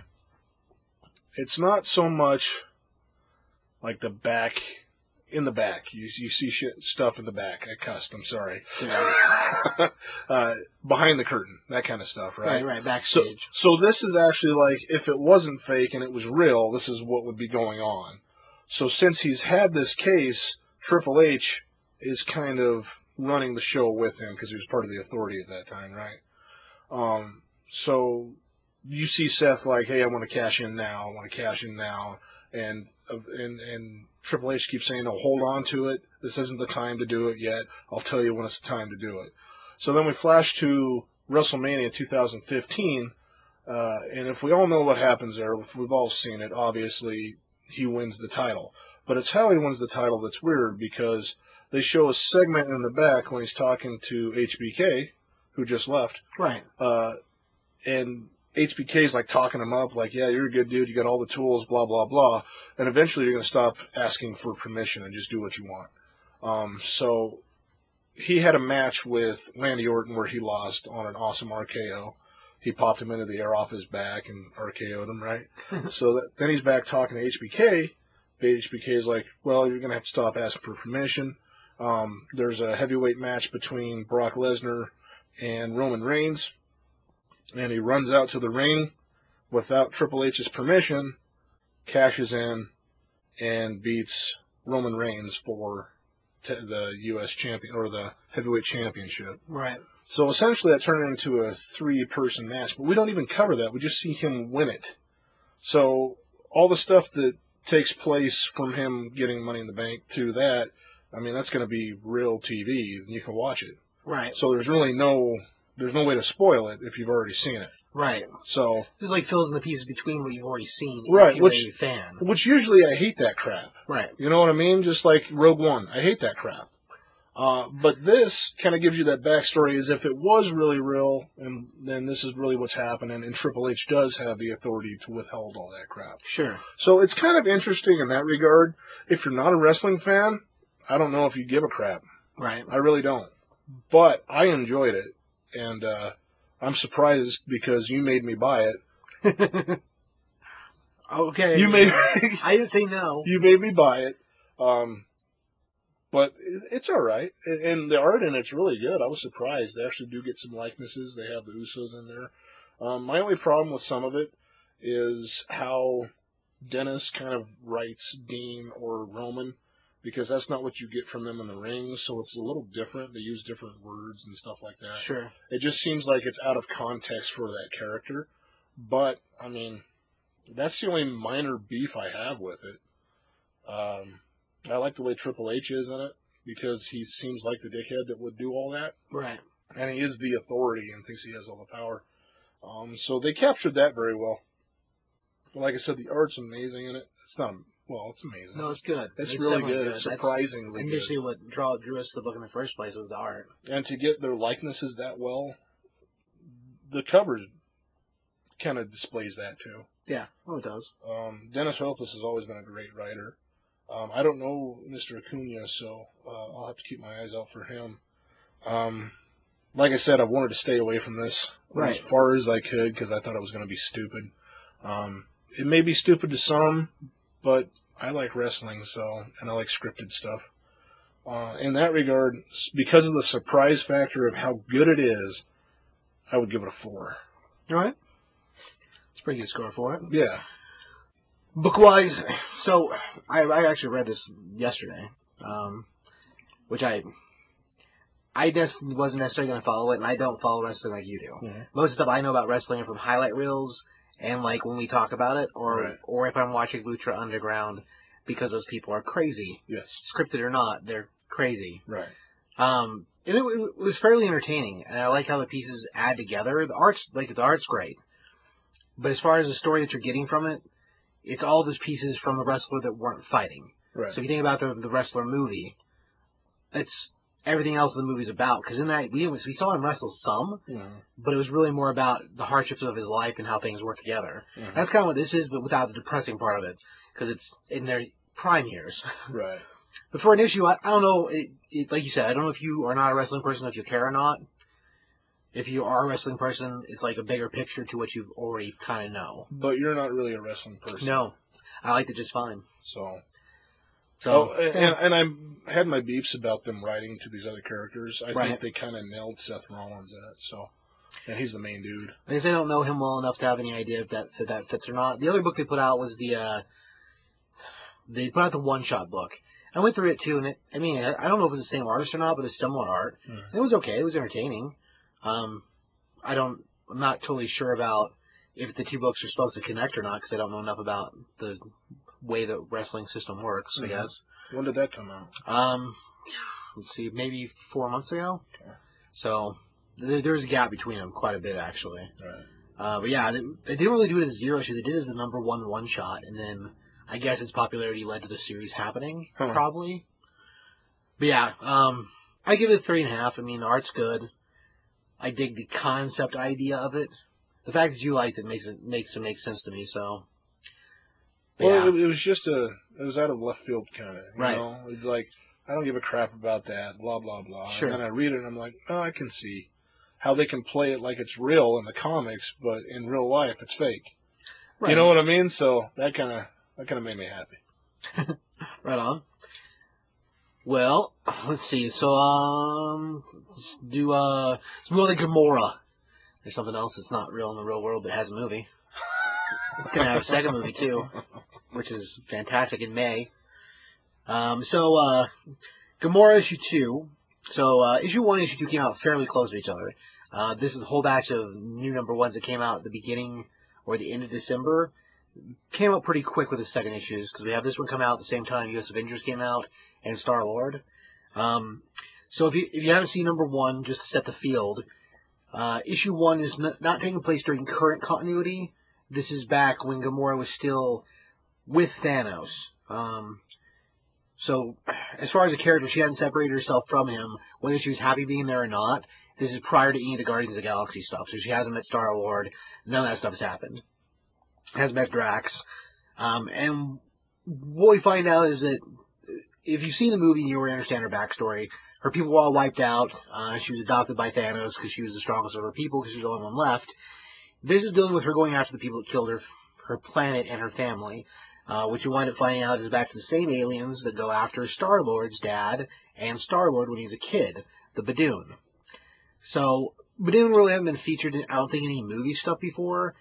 it's not so much like the back in the back. You you see shit stuff in the back. I cussed. I'm sorry. uh, behind the curtain, that kind of stuff, Right. Right. So, Backstage. so this is actually like if it wasn't fake and it was real, this is what would be going on. So since he's had this case, Triple H is kind of running the show with him because he was part of the authority at that time, right? Um, so you see Seth like, hey, I want to cash in now. I want to cash in now, and and and Triple H keeps saying, no, hold on to it. This isn't the time to do it yet. I'll tell you when it's the time to do it. So then we flash to WrestleMania 2015. Uh, and if we all know what happens there, if we've all seen it, obviously he wins the title. But it's how he wins the title that's weird because they show a segment in the back when he's talking to HBK, who just left, Right. uh, and HBK's like talking him up, like, yeah, you're a good dude, you got all the tools, blah, blah, blah. And eventually you're going to stop asking for permission and just do what you want. Um, so he had a match with Randy Orton where he lost on an awesome RKO. He popped him into the air off his back and RKO'd him, right? so that, then he's back talking to HBK. HBK is like, well, you're going to have to stop asking for permission. Um, there's a heavyweight match between Brock Lesnar and Roman Reigns. And he runs out to the ring without Triple H's permission, cashes in, and beats Roman Reigns for t- the U.S. champion or the heavyweight championship. Right. So essentially, that turned into a three-person match, but we don't even cover that. We just see him win it. So all the stuff that takes place from him getting Money in the Bank to that, I mean, that's going to be real TV, and you can watch it. Right. So there's really no there's no way to spoil it if you've already seen it. Right. So This is like fills in the pieces between what you've already seen. Right, If you're which- a fan. which usually I hate that crap. Right. You know what I mean? Just like Rogue One, I hate that crap. Uh, but this kind of gives you that backstory as if it was really real, and then this is really what's happening. And Triple H does have the authority to withhold all that crap. Sure. So it's kind of interesting in that regard. If you're not a wrestling fan, I don't know if you give a crap. Right. I really don't. But I enjoyed it, and uh, I'm surprised because you made me buy it. Okay. You made I didn't say no. you made me buy it. Um, but it's all right, and and the art in it's really good. I was surprised. They actually do get some likenesses. They have the Usos in there. Um, my only problem with some of it is how Dennis kind of writes Dean or Roman, because that's not what you get from them in the ring. So it's a little different. They use different words and stuff like that. Sure. It just seems like it's out of context for that character. But I mean, that's the only minor beef I have with it. Um, I like the way Triple H is in it because he seems like the dickhead that would do all that, Right. and he is the authority and thinks he has all the power. Um, so they captured that very well. Like I said, the art's amazing in it. It's not well, it's amazing. No, it's good. it's, really definitely good. It's That's surprisingly Initially, good. what draw, drew us to the book in the first place was the art. And to get their likenesses that well, the cover's kind of displays that too. Yeah. Oh, it does. Um, Dennis Hopeless has always been a great writer. Um, I don't know Mr. Acuña, so uh, I'll have to keep my eyes out for him. Um, like I said, I wanted to stay away from this Right. as far as I could because I thought it was going to be stupid. Um, it may be stupid to some, but I like wrestling, so and I like scripted stuff. Uh, in that regard, because of the surprise factor of how good it is, I would give it a four. All right. It's a pretty good score for it. Yeah. Book wise, so I, I actually read this yesterday, um, which I I just wasn't necessarily going to follow it, and I don't follow wrestling like you do. Mhm. Most of the stuff I know about wrestling are from highlight reels and like when we talk about it, or Right. or if I'm watching Lucha Underground because those people are crazy, Yes. scripted or not, they're crazy. Right. Um, and it, it was fairly entertaining, and I like how the pieces add together. The art's like the art's great, but as far as the story that you're getting from it, it's all those pieces from a wrestler that weren't fighting. Right. So if you think about the the wrestler movie, it's everything else the movie's about. Because in that we we saw him wrestle some, Mhm. but it was really more about the hardships of his life and how things work together. That's kind of what this is, but without the depressing part of it, because it's in their prime years. Right. But for an issue, I, I don't know. It, it, like you said, I don't know if you are not a wrestling person, if you care or not. If you are a wrestling person, it's like a bigger picture to what you've already kind of know. But you're not really a wrestling person. No, I liked it just fine. So. So, oh, and, and I had my beefs about them writing to these other characters. I Right. think they kind of nailed Seth Rollins in it. So, and he's the main dude. I guess I don't know him well enough to have any idea if that if that fits or not. The other book they put out was the uh, they put out the one shot book. I went through it too, and it, I mean, I I don't know if it's the same artist or not, but it's similar art. Mhm. It was okay. It was entertaining. Um, I don't. I'm not totally sure about if the two books are supposed to connect or not because I don't know enough about the way the wrestling system works. I Mhm. guess. When did that come out? Um, let's see, maybe four months ago. Okay. So there, there's a gap between them, quite a bit actually. Right. Uh, but yeah, they, they didn't really do it as a zero issue. They did it as the number one one shot, and then I guess its popularity led to the series happening, Huh. probably. But yeah, um, I give it three and a half. I mean, the art's good. I dig the concept idea of it. The fact that you liked it makes it makes it make sense to me. So, Well, yeah, it, it was just a. It was out of left field, kind of. You Right. know, it's like I don't give a crap about that. Blah blah blah. Sure. And then I read it, and I'm like, oh, I can see how they can play it like it's real in the comics, but in real life, it's fake. right, You know what I mean? So that kind of that kind of made me happy. right on. Well, let's see. So, um, let's do uh, let's move on to Gamora. There's something else that's not real in the real world, but has a movie. It's gonna have a second movie too, which is fantastic in May. Um, so uh, Gamora issue two. So uh, issue one, and issue two came out fairly close to each other. Uh, this is the whole batch of new number ones that came out at the beginning or the end of December. Came out pretty quick with the second issues because we have this one come out at the same time U.S. Avengers came out and Star Lord. Um, so if you if you haven't seen number one, just to set the field, uh, issue one is not, not taking place during current continuity. This is back when Gamora was still with Thanos. Um, so, as far as a character, she hadn't separated herself from him, whether she was happy being there or not. This is prior to any of the Guardians of the Galaxy stuff, so she hasn't met Star Lord. None of that stuff has happened. Has met Drax, um, and what we find out is that if you've seen the movie and you already understand her backstory, her people were all wiped out. Uh, she was adopted by Thanos because she was the strongest of her people because she was the only one left. This is dealing with her going after the people that killed her, her planet and her family. Uh, what you wind up finding out is back to the same aliens that go after Star Lord's dad and Star Lord when he's a kid, the Badoon. So Badoon really haven't been featured in I don't think any movie stuff before.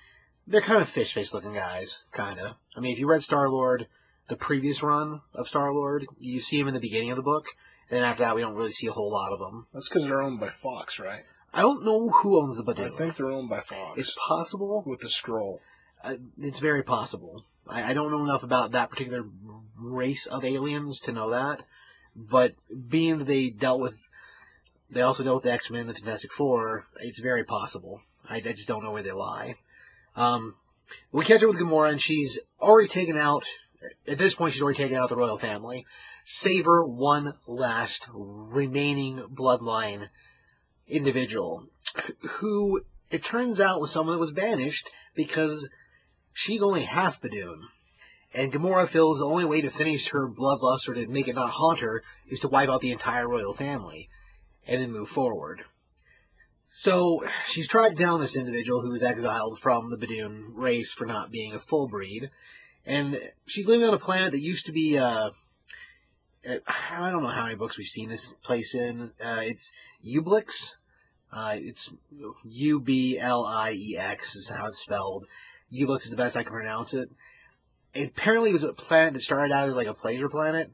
They're kind of fish face looking guys, kind of. I mean, if you read Star Lord, the previous run of Star Lord, you see him in the beginning of the book. And then after that, we don't really see a whole lot of them. That's because they're owned by Fox, right? I don't know who owns the Badoon. I think they're owned by Fox. It's possible. with the scroll. Uh, it's very possible. I, I don't know enough about that particular race of aliens to know that, but being that they dealt with, they also dealt with the X Men, the Fantastic Four. It's very possible. I, I just don't know where they lie. Um, we catch up with Gamora, and she's already taken out. At this point, she's already taken out the royal family. Save her one last remaining bloodline individual who it turns out was someone that was banished because she's only half Badoon. And Gamora feels the only way to finish her bloodlust or to make it not haunt her is to wipe out the entire royal family and then move forward. So she's tracked down this individual who was exiled from the Badoon race for not being a full breed, and she's living on a planet that used to be. Uh, uh, I don't know how many books we've seen this place in. Uh, it's Ublix. Uh, it's U B L I E X is how it's spelled. Ublix is the best I can pronounce it. Apparently it was a planet that started out as like a pleasure planet,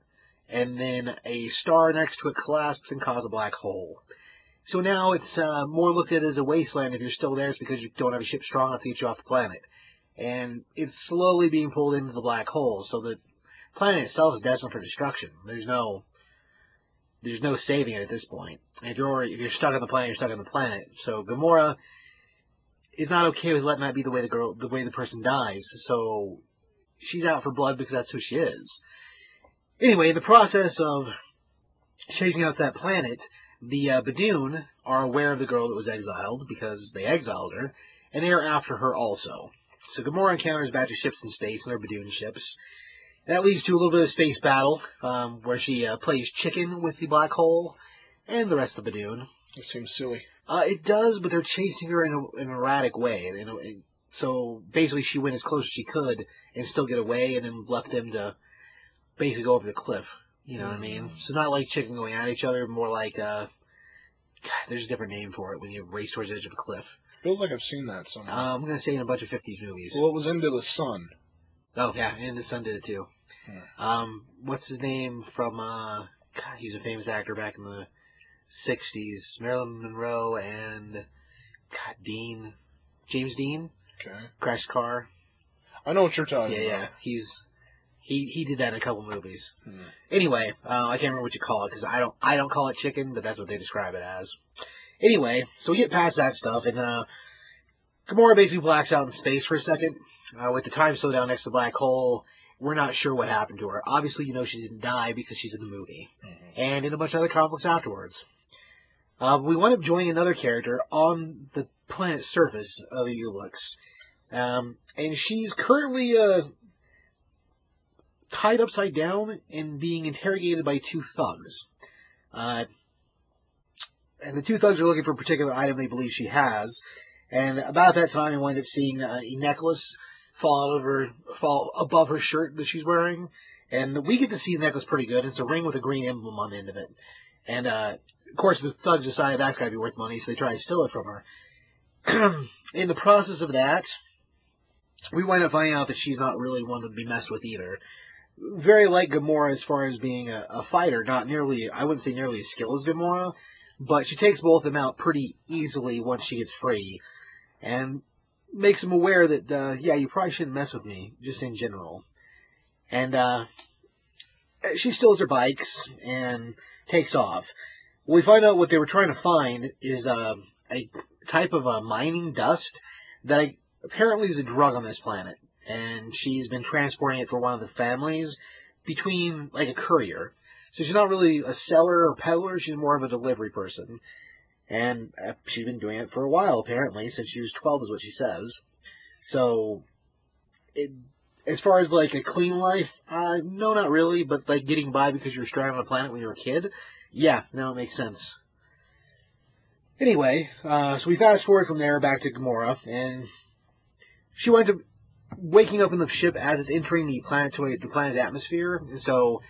and then a star next to it collapsed and caused a black hole. So now it's uh, more looked at as a wasteland. If you're still there, it's because you don't have a ship strong enough to get you off the planet. And it's slowly being pulled into the black hole. So the planet itself is destined for destruction. There's no, there's no saving it at this point. If you're if you're stuck on the planet, you're stuck on the planet. So Gamora is not okay with letting that be the way the girl, the way the person dies. So she's out for blood because that's who she is. Anyway, the process of chasing out that planet, the uh, Badoon are aware of the girl that was exiled because they exiled her, and they are after her also. So Gamora encounters a batch of ships in space, and they're Badoon ships. That leads to a little bit of space battle, um, where she uh, plays chicken with the black hole and the rest of the Badoon. It seems silly. Uh, it does, but they're chasing her in, a, an erratic way. You know, it- so basically, she went as close as she could and still get away, and then left them to basically go over the cliff. You know what I mean? So not like chicken going at each other, more like uh, God, there's a different name for it when you race towards the edge of a cliff. Feels like I've seen that somewhere. Uh, I'm gonna say in a bunch of '50s movies. well, it was into the sun. Oh yeah, and the Sun did it too. Um, what's his name from? Uh, God, he was a famous actor back in the '60s. Marilyn Monroe and God, Dean, James Dean, Okay. crashed car. I know what you're talking Yeah, about. yeah, he's he he did that in a couple movies. Hmm. Anyway, uh, I can't remember what you call it because I don't I don't call it chicken, but that's what they describe it as. Anyway, so we get past that stuff, and uh, Gamora basically blacks out in space for a second. Uh, with the time slowdown next to the black hole, we're not sure what happened to her. Obviously, you know she didn't die because she's in the movie, and in a bunch of other comic books afterwards. Uh, we wind up joining another character on the planet's surface of Ulux. Um, and she's currently uh, tied upside down and being interrogated by two thugs. Uh, and the two thugs are looking for a particular item they believe she has. And about that time, we wind up seeing uh, a necklace fall out of her, fall above her shirt that she's wearing. And we get to see the necklace pretty good. It's a ring with a green emblem on the end of it. And, uh, of course, the thugs decide that's gotta be worth money, so they try to steal it from her. In the process of that, we wind up finding out that she's not really one to be messed with either. Very like Gamora as far as being a, a fighter, not nearly, I wouldn't say nearly as skilled as Gamora, but she takes both of them out pretty easily once she gets free, and makes them aware that, uh, yeah, you probably shouldn't mess with me, just in general. And, uh, she steals her bikes and takes off. We find out what they were trying to find is, uh, a type of uh, mining dust that I, apparently is a drug on this planet, and she's been transporting it for one of the families between like a courier. So she's not really a seller or peddler; she's more of a delivery person, and uh, she's been doing it for a while apparently since she was twelve, is what she says. So, it, as far as like a clean life, uh, no, not really, but like getting by because you're stranded on a planet when you're a kid, yeah, now it makes sense. Anyway, uh, so we fast forward from there back to Gamora, and she winds up waking up in the ship as it's entering the planetoid, the planet atmosphere. And so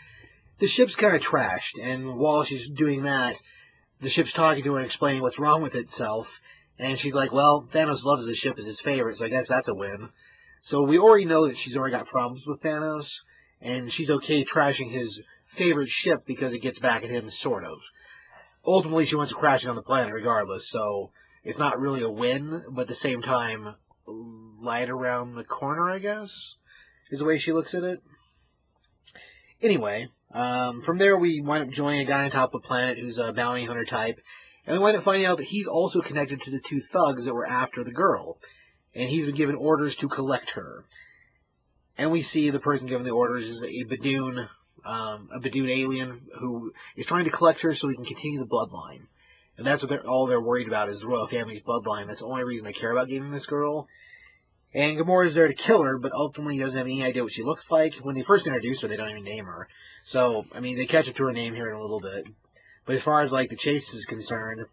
the ship's kind of trashed, and while she's doing that, the ship's talking to her and explaining what's wrong with itself. And she's like, "Well, Thanos loves the ship as his favorite, so I guess that's a win." So we already know that she's already got problems with Thanos, and she's okay trashing his favorite ship because it gets back at him, sort of. Ultimately, she wants to crashing on the planet regardless, so it's not really a win, but at the same time, light around the corner, I guess, is the way she looks at it. Anyway, um, from there we wind up joining a guy on top of a planet who's a bounty hunter type, and we wind up finding out that he's also connected to the two thugs that were after the girl, and he's been given orders to collect her. And we see the person giving the orders is a Badoon, um, a Badoon alien who is trying to collect her so he can continue the bloodline. and that's what they're all they're worried about is the royal family's bloodline. That's the only reason they care about getting this girl. And Gamora Gamora's there to kill her, but ultimately he doesn't have any idea what she looks like. When they first introduce her, they don't even name her. So, I mean, they catch up to her name here in a little bit. But as far as like the chase is concerned,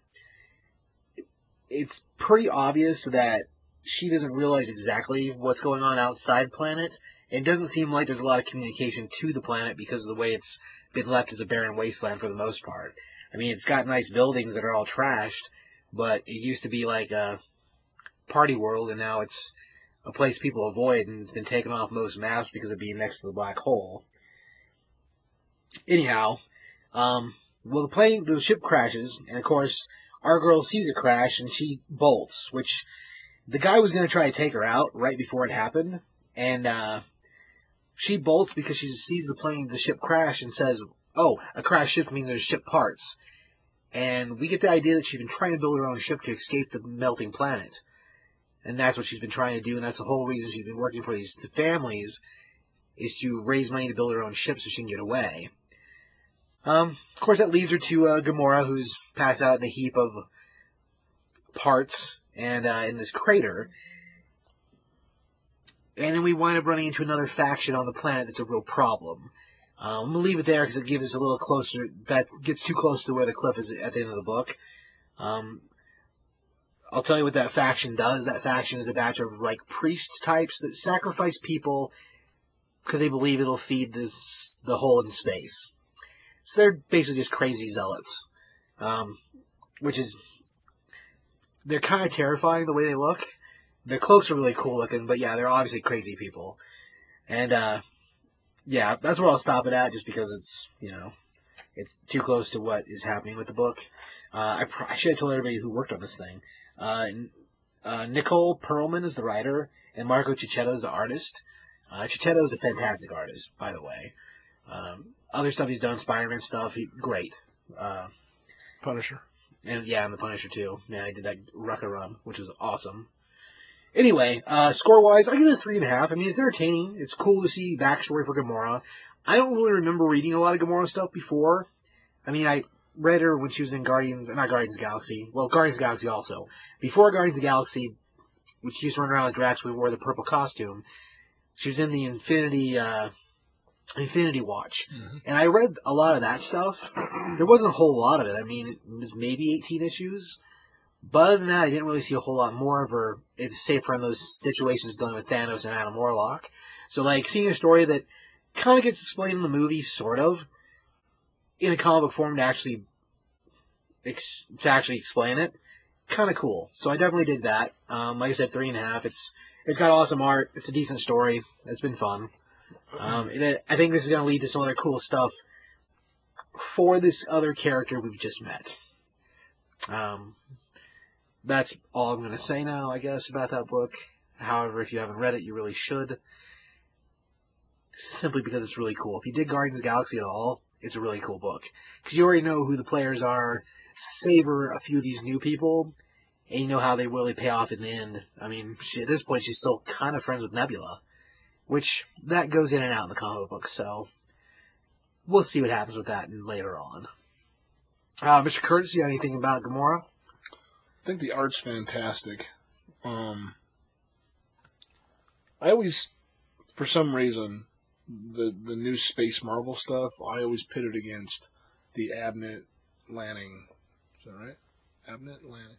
it's pretty obvious that she doesn't realize exactly what's going on outside planet. It doesn't seem like there's a lot of communication to the planet because of the way it's been left as a barren wasteland for the most part. I mean, it's got nice buildings that are all trashed, but it used to be like a party world, and now it's a place people avoid, and it's been taken off most maps because of being next to the black hole. Anyhow, um, well, the plane, the ship crashes, and of course, our girl sees it crash, and she bolts, which the guy was going to try to take her out right before it happened, and uh, she bolts because she sees the plane, the ship crash, and says, "Oh, a crashed ship means there's ship parts." And we get the idea that she's been trying to build her own ship to escape the melting planet, and that's what she's been trying to do, and that's the whole reason she's been working for these families, is to raise money to build her own ship so she can get away. Um, of course, that leads her to uh, Gamora, who's passed out in a heap of parts and uh, in this crater. And then we wind up running into another faction on the planet that's a real problem. Um, I'm gonna leave it there because it gives us a little closer. That gets too close to where the cliff is at the end of the book. Um, I'll tell you what that faction does. That faction is a batch of like priest types that sacrifice people because they believe it'll feed the hole in space. So they're basically just crazy zealots, um, which is they're kind of terrifying the way they look. Their cloaks are really cool looking, but yeah, they're obviously crazy people. And uh, yeah, that's where I'll stop it at, just because it's you know it's too close to what is happening with the book. Uh, I, pr- I should have told everybody who worked on this thing. Uh, uh, Nicole Perlman is the writer, and Marco Checchetto is the artist. Uh, Checchetto is a fantastic artist, by the way. Um, other stuff he's done, Spider-Man stuff, he, great. Uh, Punisher. and yeah, and the Punisher too. Yeah, he did that Rucka run, which was awesome. Anyway, uh, score wise, I give it a three and a half. I mean, it's entertaining. It's cool to see backstory for Gamora. I don't really remember reading a lot of Gamora stuff before. I mean, I read her when she was in Guardians, not Guardians of the Galaxy. Well, Guardians of the Galaxy also. Before Guardians of the Galaxy, which she used to run around with Drax, we wore the purple costume. She was in the Infinity, uh, Infinity Watch. And I read a lot of that stuff. There wasn't a whole lot of it. I mean, it was maybe 18 issues. But other than that, I didn't really see a whole lot more of her, except for in those situations dealing with Thanos and Adam Warlock. So, like, seeing a story that kind of gets explained in the movie, sort of, in a comic book form to actually, ex- to actually explain it, kind of cool. So I definitely did that. Um, like I said, three and a half. It's it's got awesome art. It's a decent story. It's been fun. Um, and I think this is going to lead to some other cool stuff for this other character we've just met. Um, that's all I'm going to say now, I guess, about that book. However, if you haven't read it, you really should. Simply because it's really cool. If you did Guardians of the Galaxy at all, it's a really cool book. Because you already know who the players are, savor a few of these new people, and you know how they really pay off in the end. I mean, she, at this point, she's still kind of friends with Nebula, which that goes in and out in the comic book, so we'll see what happens with that later on. Uh, Mr. Curtis, you got anything about Gamora? I think the art's fantastic. Um, I always, for some reason, the the new Space Marvel stuff, I always pit it against the Abnett Lanning. Is that right? Abnett Lanning.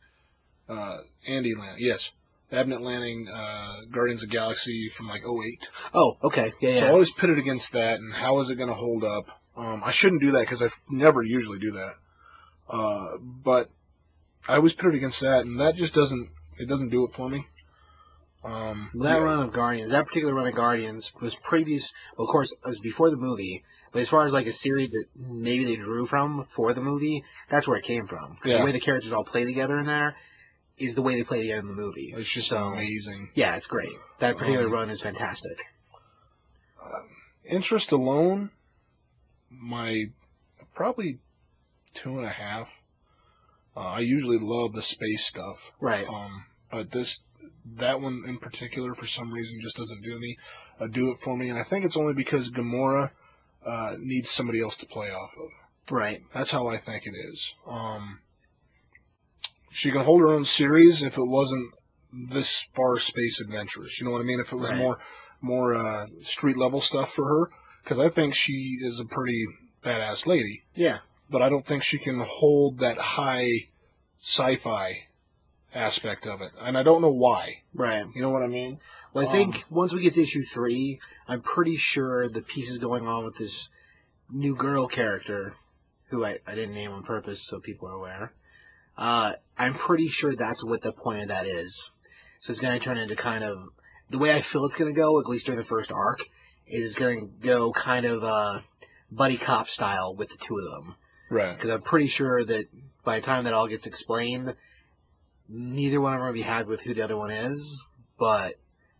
Uh, Andy Lanning. Yes. Abnett Lanning, uh, Guardians of the Galaxy from like 08. Oh, okay. Yeah, So I always pit it against that, and how is it going to hold up? Um, I shouldn't do that because I never usually do that. Uh, but I always put it against that, and that just doesn't it doesn't do it for me. Um, That yeah. run of Guardians, that particular run of Guardians was previous, well, of course, it was before the movie, but as far as like a series that maybe they drew from for the movie, that's where it came from. 'Cause Yeah. the way the characters all play together in there is the way they play together in the movie. It's just so, amazing. yeah, it's great. That particular Um, run is fantastic. Interest alone, my probably two and a half. Uh, I usually love the space stuff, Right. um, but this that one in particular, for some reason, just doesn't do me uh, do it for me. And I think it's only because Gamora uh, needs somebody else to play off of. Right. That's how I think it is. Um, She can hold her own series if it wasn't this far space adventurous. You know what I mean? If it was Right. more more uh, street level stuff for her, because I think she is a pretty badass lady, Yeah. But I don't think she can hold that high sci-fi aspect of it, and I don't know why. Right. You know what I mean? Well, I think once we get to issue three, I'm pretty sure the pieces going on with this new girl character, who I, I didn't name on purpose so people are aware. Uh, I'm pretty sure that's what the point of that is. So it's going to turn into kind of the way I feel it's going to go, at least during the first arc, is going to go kind of uh, buddy cop style with the two of them. Right. Because I'm pretty sure that by the time that all gets explained, neither one of them will be happy with who the other one is, but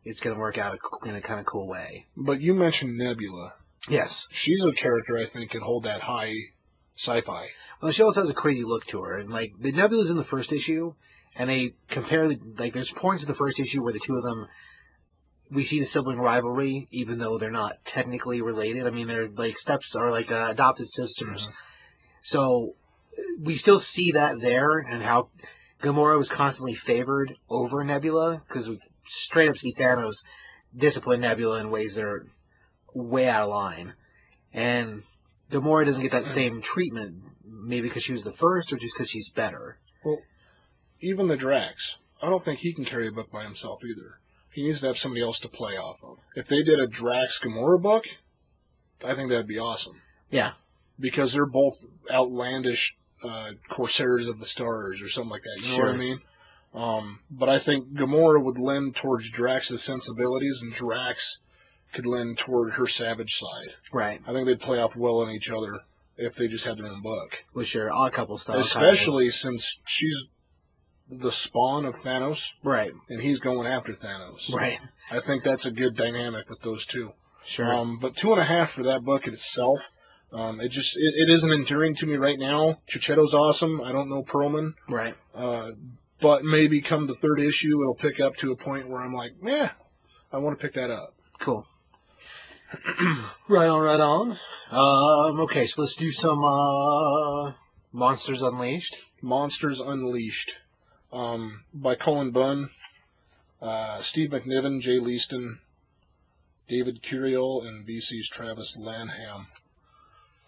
it's going to work out in a kind of cool way. But you mentioned Nebula. Yes. She's a character I think can hold that high sci-fi. Well, she also has a crazy look to her. And, like, the Nebula's in the first issue, and they compare, the, like, there's points in the first issue where the two of them, we see the sibling rivalry, even though they're not technically related. I mean, they're, like, steps are, like, uh, adopted sisters. So, we still see that there, and how Gamora was constantly favored over Nebula, because we straight up see Thanos discipline Nebula in ways that are way out of line. And Gamora doesn't get that same treatment, maybe because she was the first, or just because she's better. Well, even the Drax, I don't think he can carry a book by himself either. He needs to have somebody else to play off of. If they did a Drax Gamora book, I think that'd be awesome Yeah, because they're both outlandish uh, Corsairs of the Stars or something like that. You know what I mean? Um, but I think Gamora would lend towards Drax's sensibilities, and Drax could lend toward her savage side. right. I think they'd play off well on each other if they just had their own book. With your odd couple style. Especially since she's the spawn of Thanos, Right, and he's going after Thanos. right. I think that's a good dynamic with those two. Sure. Um, but two and a half for that book itself. Um, it just it, it isn't enduring to me right now. Checchetto's awesome. I don't know Perlman, right. uh, but maybe come the third issue, it'll pick up to a point where I'm like, yeah, I want to pick that up. Cool. right on, right on. Um, okay, so let's do some uh, Monsters Unleashed. Monsters Unleashed um, by Cullen Bunn, uh, Steve McNiven, Jay Leisten, David Curiel, and VC's Travis Lanham.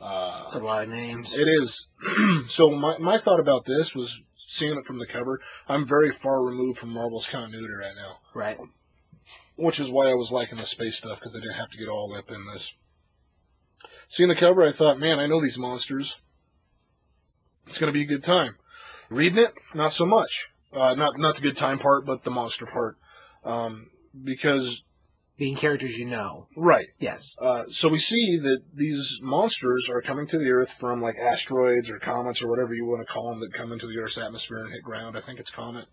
That's a lot of names. It is. so my, my thought about this was seeing it from the cover. I'm very far removed from Marvel's continuity right now, Right. which is why I was liking the space stuff because I didn't have to get all up in this. Seeing the cover, I thought, man, I know these monsters. It's going to be a good time. Reading it, not so much. Uh, not not the good time part, but the monster part. Um, because Being characters you know. right, Yes. Uh, so we see that these monsters are coming to the Earth from like asteroids or comets or whatever you want to call them that come into the Earth's atmosphere and hit ground. I think it's comet,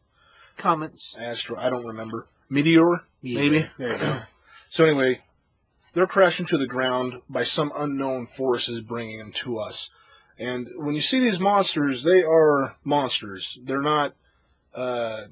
Comets. astro. I don't remember. Meteor, maybe. There you go. So anyway, they're crashing to the ground by some unknown forces bringing them to us. And when you see these monsters, they are monsters. They're not uh,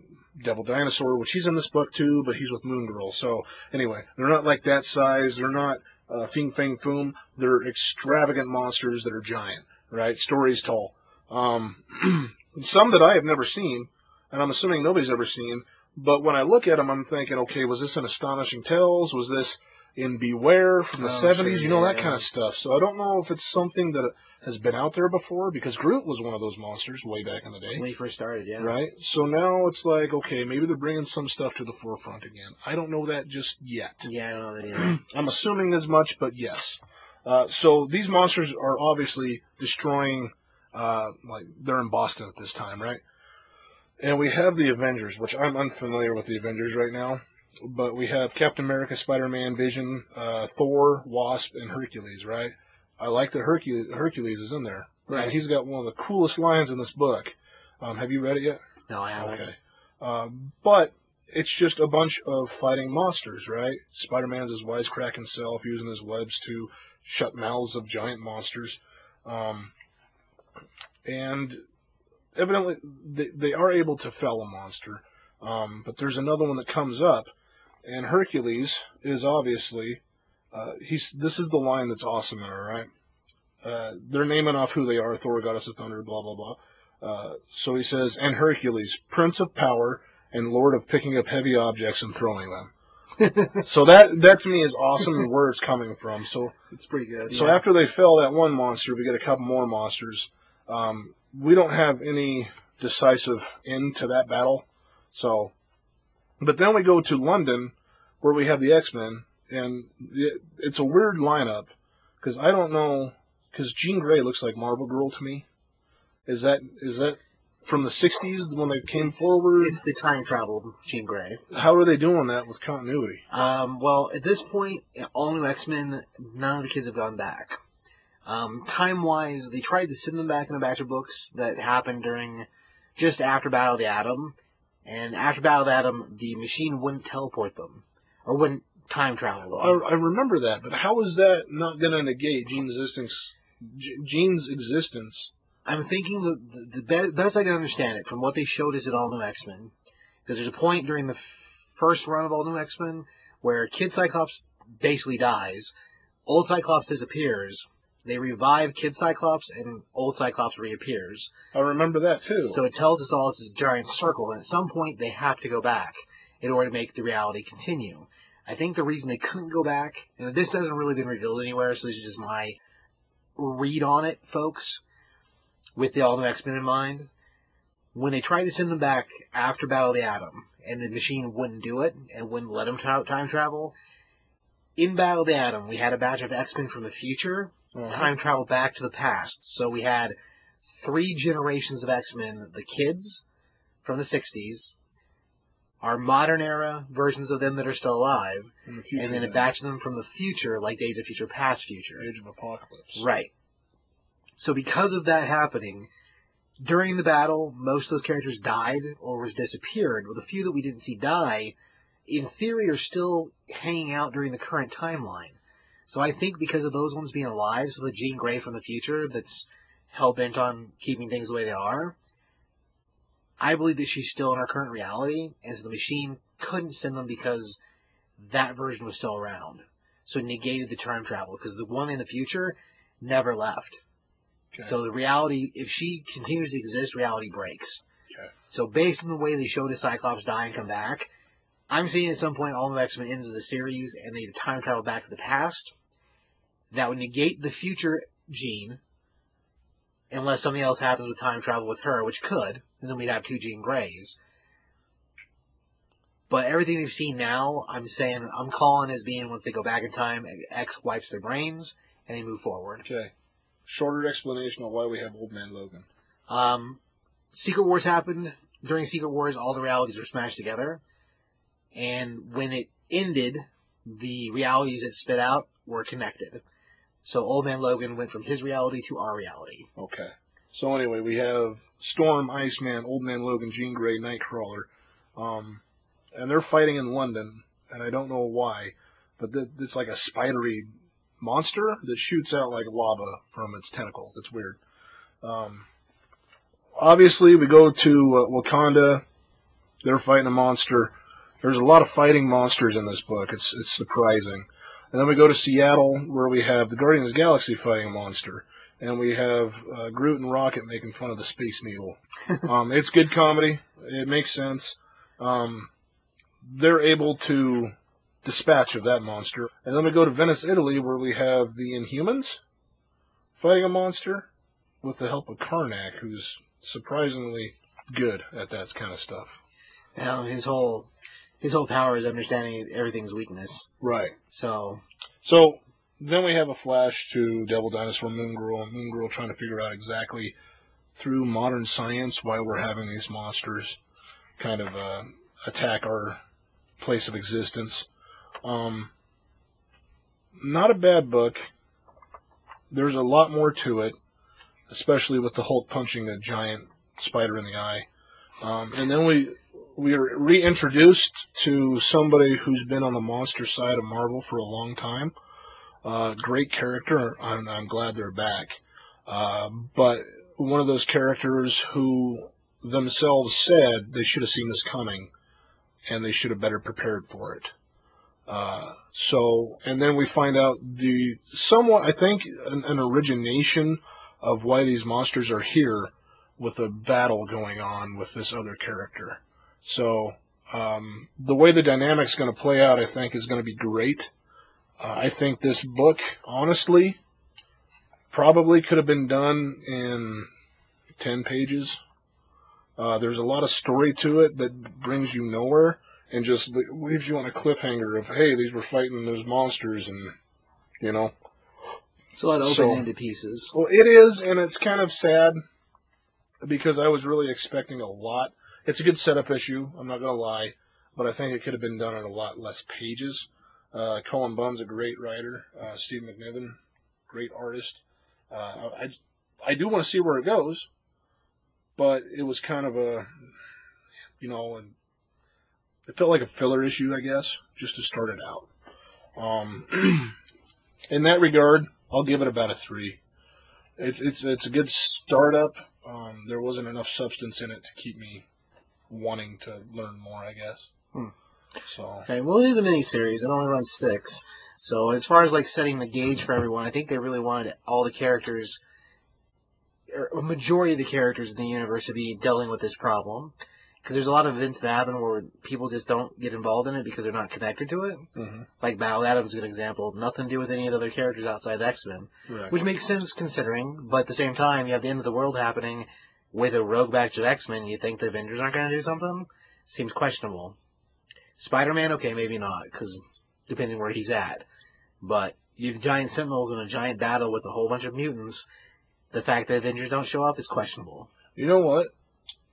Devil Dinosaur, which he's in this book too, but he's with Moon Girl. So anyway, they're not like that size. They're not uh, Fing Fang Foom. They're extravagant monsters that are giant, right? Stories tall. Um, some that I have never seen, and I'm assuming nobody's ever seen. But when I look at them, I'm thinking, okay, was this in Astonishing Tales? Was this in Beware from the Oh, 70s? sure, you know, that yeah. kind of stuff. So I don't know if it's something that has been out there before because Groot was one of those monsters way back in the day. When you first started, yeah. Right? So now it's like, okay, maybe they're bringing some stuff to the forefront again. I don't know that just yet. Yeah, I don't know that either. I'm assuming as much, but yes. Uh, so these monsters are obviously destroying, uh, like, they're in Boston at this time, right? And we have the Avengers, which I'm unfamiliar with the Avengers right now. But we have Captain America, Spider Man, Vision, uh, Thor, Wasp, and Hercules, right? I like that Hercules, Hercules is in there. Right. And he's got one of the coolest lines in this book. Um, have you read it yet? No, I haven't. Okay. Um, but it's just a bunch of fighting monsters, right? Spider Man's his wisecracking self, using his webs to shut mouths of giant monsters. Um, and evidently, they, they are able to fell a monster. Um, but there's another one that comes up, and Hercules is obviously. Uh, he's this is the line that's awesome in her, right? Uh, they're naming off who they are: Thor, goddess of thunder, blah blah blah. Uh, so he says, and Hercules, Prince of Power and Lord of picking up heavy objects and throwing them. so that that to me is awesome and where it's coming from. So It's pretty good. so yeah. after they fell that one monster, we get a couple more monsters. Um, we don't have any decisive end to that battle. So, but then we go to London, where we have the X Men, and the, it's a weird lineup because I don't know because Jean Grey looks like Marvel Girl to me. Is that is that from the '60s when they came forward? It's the time travel Jean Grey. How are they doing that with continuity? Um, well, at this point, all new X Men, none of the kids have gone back. Um, time wise, they tried to send them back in a batch of books that happened during just after Battle of the Atom. And after Battle of the Atom, the machine wouldn't teleport them, or wouldn't time travel I. I remember that, but how is that not going to negate Jean's existence? Jean's existence. I'm thinking the, the, the be- best I can understand it from what they showed us at All New X Men, because there's a point during the f- first run of All New X Men where Kid Cyclops basically dies, Old Cyclops disappears, they revive Kid Cyclops, and Old Cyclops reappears. I remember that too. So it tells us all it's a giant circle, and at some point they have to go back in order to make the reality continue. I think the reason they couldn't go back, and this hasn't really been revealed anywhere, so this is just my read on it, folks, with the All New X Men in mind. When they tried to send them back after Battle of the Atom, and the machine wouldn't do it and wouldn't let them tra- time travel, in Battle of the Atom, we had a batch of X Men from the future Uh-huh. time travel back to the past. So we had three generations of X Men the kids from the 60s, our modern era versions of them that are still alive, the future, and then a batch of them from the future, like Days of Future Past Future. Age of Apocalypse. Right. So because of that happening, during the battle, most of those characters died or disappeared. Well, the few that we didn't see die, in theory, are still hanging out during the current timeline. So I think because of those ones being alive, so the Jean Grey from the future that's hell bent on keeping things the way they are, I believe that she's still in our current reality, and so the machine couldn't send them because that version was still around. So it negated the time travel, because the one in the future never left. Okay. So the reality, if she continues to exist, reality breaks. Okay. So based on the way they showed a Cyclops die and come back, I'm seeing at some point all of X Men ends as a series and they time travel back to the past. That would negate the future Jean, unless something else happens with time travel with her, which could, and then we'd have two Jean Greys. But everything they've seen now, I'm saying, I'm calling as being once they go back in time, X wipes their brains and they move forward. Okay. Shorter explanation of why we have Old Man Logan. Um, Secret Wars happened. During Secret Wars, all the realities were smashed together. And when it ended, the realities it spit out were connected. So Old Man Logan went from his reality to our reality. Okay. So anyway, we have Storm, Iceman, Old Man Logan, Jean Grey, Nightcrawler, um, and they're fighting in London, and I don't know why, but th- it's like a spidery monster that shoots out like lava from its tentacles. It's weird. Um, obviously, we go to uh, Wakanda. They're fighting a monster. There's a lot of fighting monsters in this book. It's it's surprising. And then we go to Seattle, where we have the Guardians of the Galaxy fighting a monster and we have uh, Groot and Rocket making fun of the Space Needle. um, it's good comedy. It makes sense. Um, they're able to dispatch of that monster. And then we go to Venice, Italy, where we have the Inhumans fighting a monster with the help of Karnak, who's surprisingly good at that kind of stuff. Now, his whole his whole power is understanding everything's weakness. Right. So So then we have a flash to Devil Dinosaur Moon Girl, and Moon Girl trying to figure out exactly through modern science why we're having these monsters kind of uh, attack our place of existence. Um, not a bad book. There's a lot more to it, especially with the Hulk punching a giant spider in the eye. Um, and then we we are reintroduced to somebody who's been on the monster side of Marvel for a long time. Uh, great character. I'm, I'm glad they're back. Uh, but one of those characters who themselves said they should have seen this coming and they should have better prepared for it. Uh, so, and then we find out the somewhat, I think, an, an origination of why these monsters are here with a battle going on with this other character. So um, the way the dynamic's going to play out, I think, is going to be great. Uh, I think this book, honestly, probably could have been done in 10 pages. Uh, there's a lot of story to it that brings you nowhere and just leaves you on a cliffhanger of, hey, these were fighting those monsters and, you know. It's a lot of So- open-ended pieces. Well, it is, and it's kind of sad because I was really expecting a lot. It's a good setup issue, I'm not going to lie, but I think it could have been done in a lot less pages. Uh, Cullen Bunn's a great writer. Uh, Steve McNiven, great artist. Uh, I, I do want to see where it goes, but it was kind of a, you know, and it felt like a filler issue, I guess, just to start it out. Um, in that regard, I'll give it about a three. It's it's it's a good startup. Um, there wasn't enough substance in it to keep me wanting to learn more, I guess. Hmm. So Okay, well, it is a mini series. It only runs six. So as far as like setting the gauge for everyone, I think they really wanted all the characters, or a majority of the characters in the universe to be dealing with this problem. Because there's a lot of events that happen where people just don't get involved in it because they're not connected to it. Mhm. Like Battle Atom's a good example. Nothing to do with any of the other characters outside X Men. right. Which makes sense considering, but at the same time, you have the end of the world happening with a rogue batch of X Men. You think the Avengers aren't going to do something? Seems questionable. Spider Man, okay, maybe not, because depending where he's at. But you have giant Sentinels in a giant battle with a whole bunch of mutants. The fact that Avengers don't show up is questionable. you know what?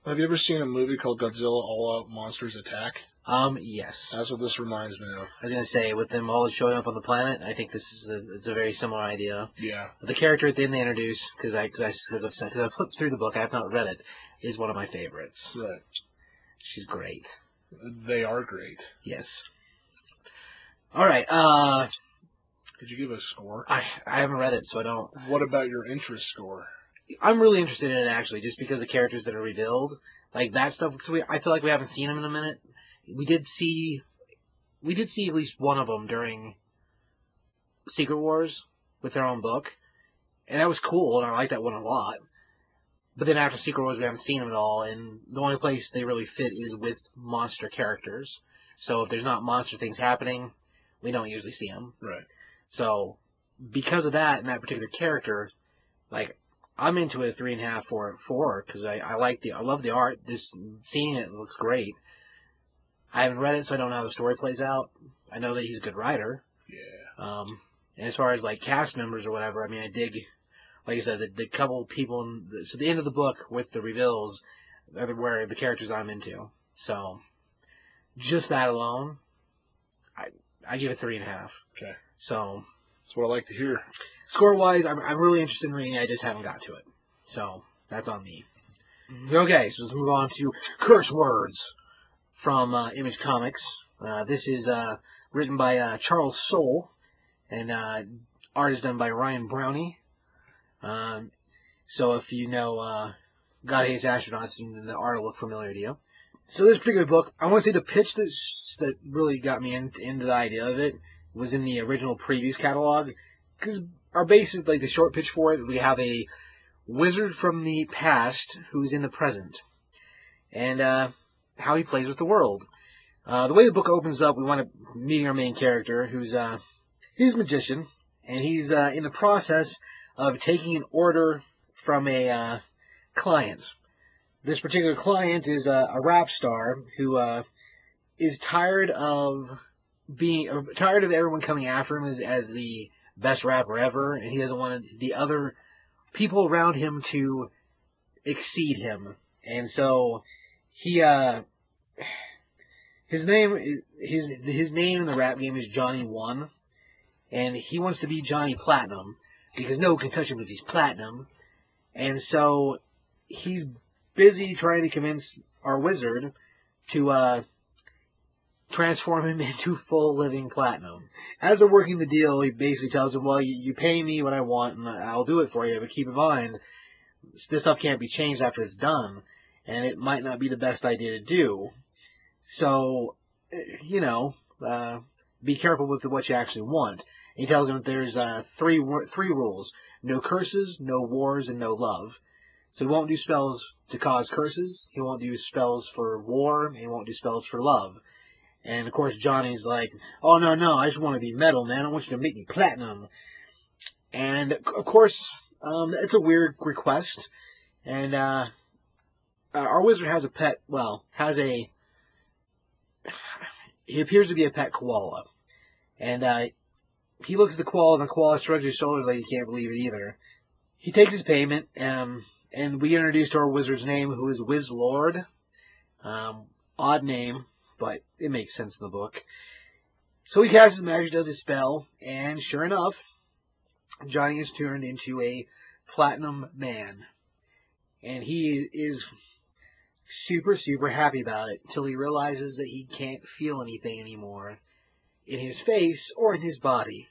Have you ever seen a movie called Godzilla All Out Monsters Attack? Um, yes. That's what this reminds me of. I was going to say, with them all showing up on the planet, I think this is a, it's a very similar idea. Yeah. The character at the end they introduce, because I, cause I, cause I've, said- cause I've flipped through the book, I have not read it, is one of my favorites. Right. She's great. They are great. Yes. All right. Uh, Did you give a score? I I haven't read it, so I don't. What about your interest score? I'm really interested in it actually, just because the characters that are revealed, like that stuff. So we, I feel like we haven't seen them in a minute. We did see, we did see at least one of them during Secret Wars with their own book, and that was cool, and I like that one a lot. But then after Secret Wars, we haven't seen them at all, and the only place they really fit is with monster characters. So if there's not monster things happening, we don't usually see them. Right. So, because of that and that particular character, like I'm into it a three and a half, four, four, because I, I like the I love the art. This seeing it looks great. I haven't read it, so I don't know how the story plays out. I know that he's a good writer. Yeah. Um, and as far as like cast members or whatever, I mean, I dig, like I said, the, the couple people. In the, so the end of the book with the reveals are the, where the characters I'm into. So, just that alone, I I give it three and a half. Okay. So That's what I like to hear. score wise, I'm, I'm really interested in reading it. I just haven't got to it. So that's on me. Okay, so let's move on to curse words from uh, Image Comics. Uh, this is uh, written by uh, Charles Soule, and uh, art is done by Ryan Browne. Um, so if you know God Hates Astronauts, then the art will look familiar to you. So this particular book, I want to say the pitch that that really got me in, into the idea of it was in the original previews catalog. Because our base is like the short pitch for it. We have a wizard from the past who's in the present, and uh, how he plays with the world. Uh, the way the book opens up, we want to meeting our main character, who's uh, he's a magician, and he's uh, in the process of taking an order from a uh, client. This particular client is a, a rap star who uh, is tired of being uh, tired of everyone coming after him as, as the best rapper ever, and he doesn't want the other people around him to exceed him. And so he uh his name his his name in the rap game is Johnny One, and he wants to be Johnny Platinum because no one can touch him with his platinum. And so he's busy trying to convince our wizard to uh transform him into full living platinum. As they're working the deal, he basically tells him, well, you, you pay me what I want and I'll do it for you, but keep in mind, this stuff can't be changed after it's done, and it might not be the best idea to do. So, eh, you know, uh, be careful with what you actually want. He tells him that there's uh, three three rules: no curses, no wars, and no love. So he won't do spells to cause curses. He won't do spells for war. He won't do spells for love. And of course, Johnny's like, "Oh no, no, I just want to be metal, man. I want you to make me platinum." And of course, um, it's a weird request. And uh, uh, our wizard has a pet. Well, has a. He appears to be a pet koala, and uh, he looks at the koala, and the koala shrugs his shoulders like he can't believe it either. He takes his payment, um, and we introduce to our wizard's name, who is Wizord. Um, odd name, but it makes sense in the book. So he casts his magic, does his spell, and sure enough, Johnny is turned into a platinum man. And he is super, super happy about it until he realizes that he can't feel anything anymore in his face or in his body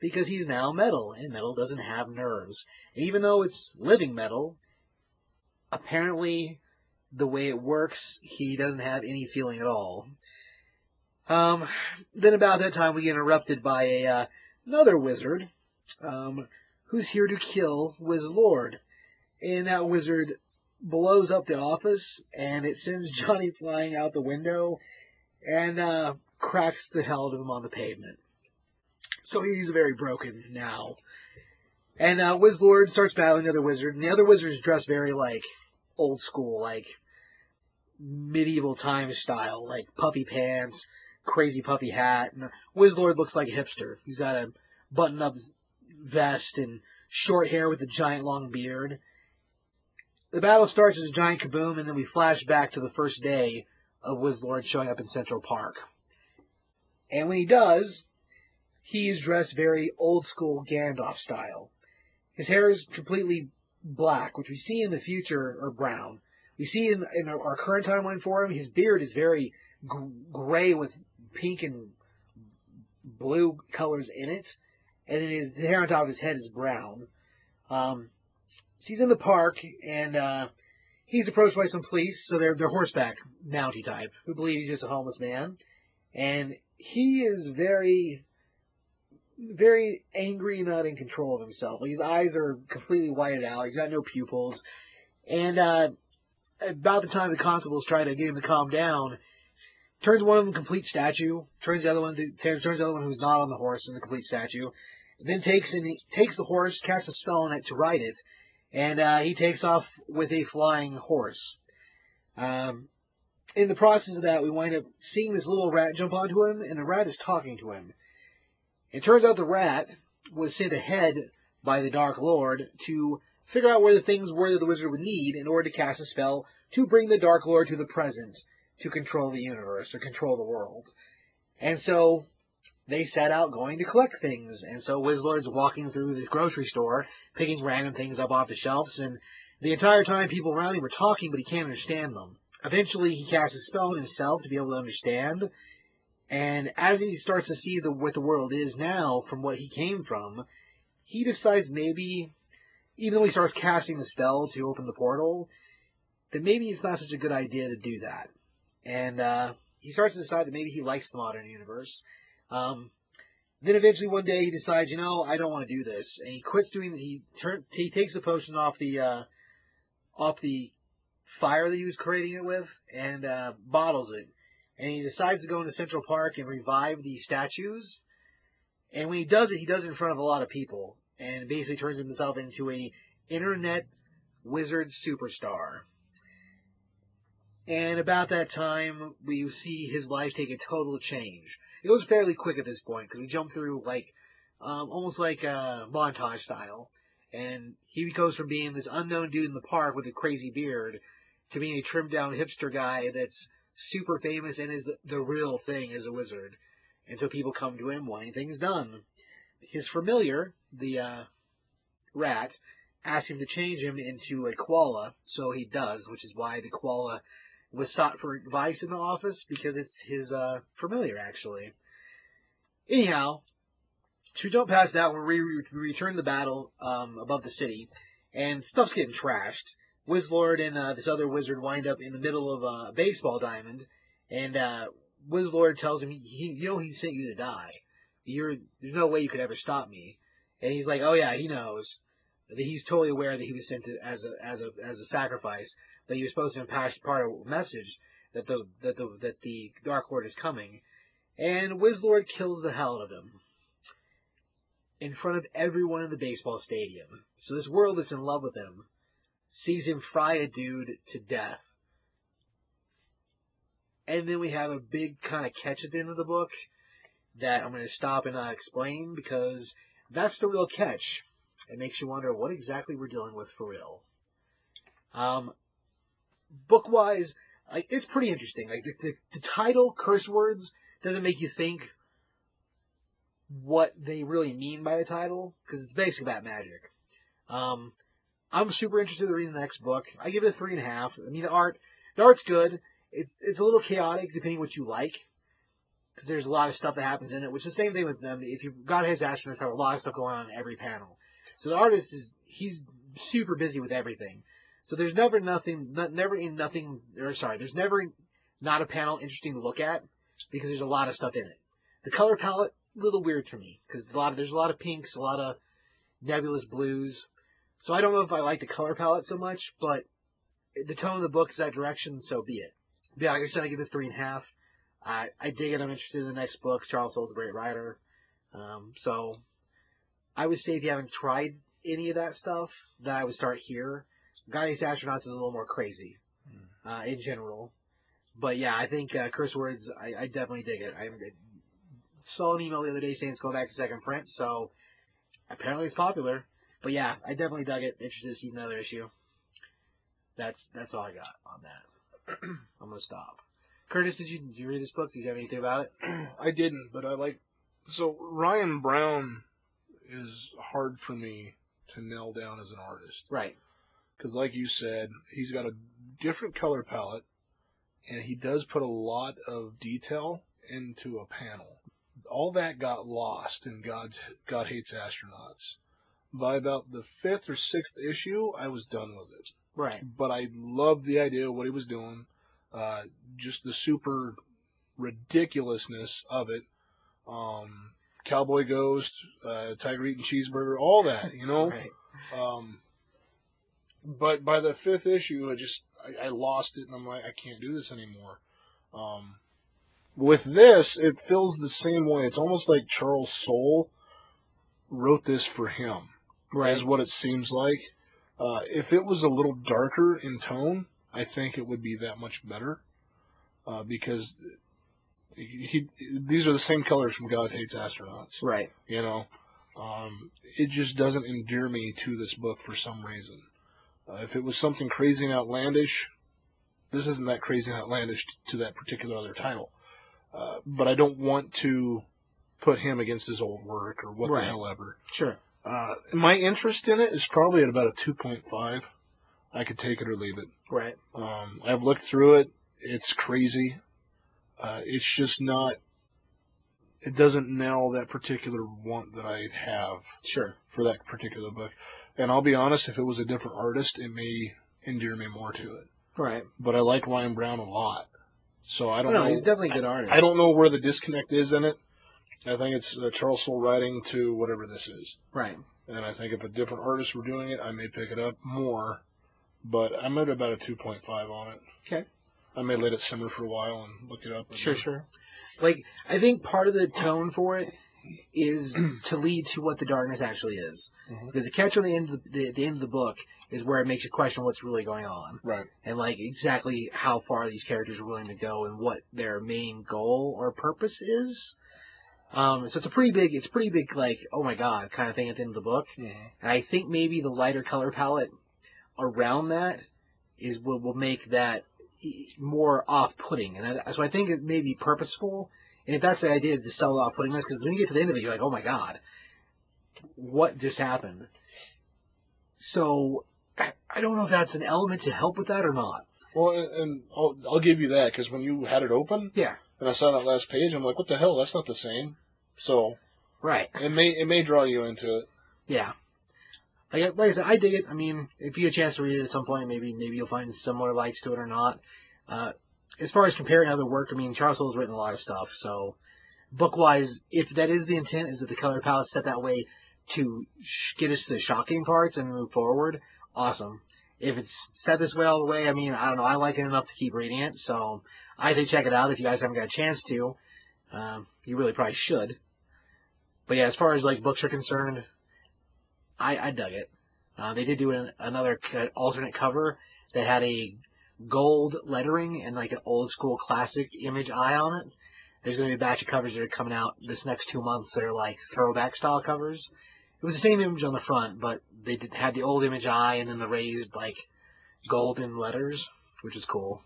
because he's now metal and metal doesn't have nerves. And even though it's living metal, apparently the way it works, he doesn't have any feeling at all. Um, then about that time we get interrupted by a uh, another wizard, um, who's here to kill Wizord, and that wizard blows up the office and it sends Johnny flying out the window, and uh, cracks the hell out of him on the pavement. So he's very broken now. And uh, Wizord starts battling the other wizard, and the other wizard is dressed very like old school, like medieval times style, like puffy pants, crazy puffy hat. And Wizord looks like a hipster. He's got a button up vest and short hair with a giant long beard. The battle starts as a giant kaboom, and then we flash back to the first day of Wizord showing up in Central Park. And when he does, he's dressed very old school Gandalf style. His hair is completely black, which we see in the future, or brown. We see in, in our current timeline for him, his beard is very g- gray with pink and blue colors in it, and then his the hair on top of his head is brown. Um, so he's in the park, and uh, he's approached by some police, so they're they're horseback mountie type, who believe he's just a homeless man, and he is very very angry, not in control of himself. His eyes are completely whited out. He's got no pupils. And uh, about the time the constables try to get him to calm down, turns one of them complete statue, turns the other one turns the other one who's not on the horse in a complete statue, then takes and takes the horse, casts a spell on it to ride it, and uh, he takes off with a flying horse. Um, in the process of that, we wind up seeing this little rat jump onto him, and the rat is talking to him. It turns out the rat was sent ahead by the Dark Lord to figure out where the things were that the wizard would need in order to cast a spell to bring the Dark Lord to the present to control the universe or control the world. And so they set out going to collect things. And so Wizord's walking through the grocery store, picking random things up off the shelves, and the entire time people around him are talking, but he can't understand them. Eventually, he casts a spell on himself to be able to understand, and as he starts to see the, what the world is now from what he came from, he decides maybe, even though he starts casting the spell to open the portal, that maybe it's not such a good idea to do that. And uh, he starts to decide that maybe he likes the modern universe. Um, then eventually one day he decides, you know, I don't want to do this, and he quits doing. He turn he takes the potion off the uh, off the fire that he was creating it with and uh, bottles it and he decides to go into Central Park and revive the statues. And when he does it, he does it in front of a lot of people, and basically turns himself into a internet wizard superstar. And about that time, we see his life take a total change. It was fairly quick at this point because we jumped through like um, almost like a montage style, and he goes from being this unknown dude in the park with a crazy beard to being a trimmed down hipster guy that's super famous and is the real thing as a wizard And so people come to him wanting things done. His familiar, the uh, rat, asks him to change him into a koala, so he does, which is why the koala was sought for advice in the office because it's his uh, familiar, actually. Anyhow, so we jump past that when we, return the battle um, above the city, and stuff's getting trashed. Wizord and uh, this other wizard wind up in the middle of a baseball diamond, and uh, Wizord tells him, he, "You know, he sent you to die. You're there's no way you could ever stop me." And he's like, "Oh yeah, he knows." he's totally aware that he was sent to, as a as a as a sacrifice. That you're supposed to pass part of a message that the that the that the Dark Lord is coming, and Wizord kills the hell out of him in front of everyone in the baseball stadium. So this world that's in love with him sees him fry a dude to death. And then we have a big kind of catch at the end of the book that I'm going to stop and not explain because that's the real catch. It makes you wonder what exactly we're dealing with for real. Um, book wise, like it's pretty interesting. Like the, the, the title, curse words, doesn't make you think what they really mean by the title because it's basically about magic. Um, I'm super interested in reading the next book. I give it a three and a half. I mean, the art, the art's good. It's it's a little chaotic depending what you like because there's a lot of stuff that happens in it. Which is the same thing with them. If you God has astronauts, have a lot of stuff going on in every panel. So the artist is he's super busy with everything. So there's never nothing, not, never in nothing, or sorry, there's never not a panel interesting to look at because there's a lot of stuff in it. The color palette, a little weird for me because a lot of, there's a lot of pinks, a lot of nebulous blues. So I don't know if I like the color palette so much, but the tone of the book is that direction, so be it. But yeah, like I said, I give it three and a half. I, I dig it. I'm interested in the next book. Charles Soule's a great writer. Um, so I would say if you haven't tried any of that stuff, that I would start here. Guardians Astronauts is a little more crazy, uh, in general. But yeah, I think, uh, Curse Words, I, I definitely dig it. I saw an email the other day saying it's going back to second print, so apparently it's popular. But yeah, I definitely dug it. Interested to see another issue. That's, that's all I got on that. I'm gonna stop. Curtis, did you, did you read this book? Did you have anything about it? I didn't, but I like. So Ryan Browne is hard for me to nail down as an artist Right. Because, like you said, he's got a different color palette, and he does put a lot of detail into a panel. All that got lost in God's God hates astronauts. By about the fifth or sixth issue, I was done with it. Right. But I loved the idea of what he was doing. Uh, just the super ridiculousness of it. Um, Cowboy Ghost, uh, Tiger Eating Cheeseburger, all that, you know? Right. Um, but by the fifth issue, I just I, I lost it, and I'm like, I can't do this anymore. Um, with this, it feels the same way. It's almost like Charles Soule wrote this for him, Right. is what it seems like. Uh, if it was a little darker in tone, I think it would be that much better. Uh, because he, these are the same colors from God Hates Astronauts. Right. You know, um, it just doesn't endear me to this book for some reason. Uh, if it was something crazy and outlandish, this isn't that crazy and outlandish t- to that particular other title. Uh, but I don't want to put him against his old work or what Right. the hell ever. Sure. Uh, my interest in it is probably at about a 2.5. I could take it or leave it. Right. Um, I've looked through it. It's crazy. Uh, it's just not. It doesn't nail that particular want that I have Sure. for that particular book. And I'll be honest, if it was a different artist, it may endear me more to it. Right. But I like Ryan Browne a lot, so I don't No, know. he's definitely a good artist. I don't know where the disconnect is in it. I think it's uh, Charles Soule writing to whatever this is. Right. And I think if a different artist were doing it, I may pick it up more. But I'm at about a 2.5 on it. Okay. I may let it simmer for a while and look it up. Sure, then- sure. Like, I think part of the tone for it is to lead to what the darkness actually is. Mhm. Because the catch on the end of the, the, the end of the book is where it makes you question what's really going on. Right. And like exactly how far these characters are willing to go and what their main goal or purpose is. Um, so it's a pretty big, it's a pretty big, like, oh my god, kind of thing at the end of the book. Mhm. And I think maybe the lighter color palette around that is what will make that more off-putting. And I, so I think it may be purposeful. And if that's the idea, to sell off putting this, because when you get to the end of it, you're like, oh my god, what just happened? So I don't know if that's an element to help with that or not. Well, and, and I'll, I'll give you that because when you had it open Yeah. and I saw that last page, I'm like, what the hell? That's not the same. So Right. it may it may draw you into it. Yeah. Like, like I said, I dig it. I mean, if you get a chance to read it at some point, maybe maybe you'll find similar likes to it or not. Uh, as far as comparing other work, I mean, Charles Soule's written a lot of stuff. So, book wise, if that is the intent, is that the color palette set that way to sh- get us to the shocking parts and move forward, awesome. If it's set this way all the way, I mean, I don't know, I like it enough to keep reading it, so I say check it out if you guys haven't got a chance to. Um, you really probably should. But yeah, as far as like books are concerned, I, I dug it. Uh, they did do an, another alternate cover that had a gold lettering and like an old school classic image eye on it. There's going to be a batch of covers that are coming out this next two months that are like throwback style covers. It was the same image on the front, but they did, had the old image eye and then the raised like golden letters, which is cool.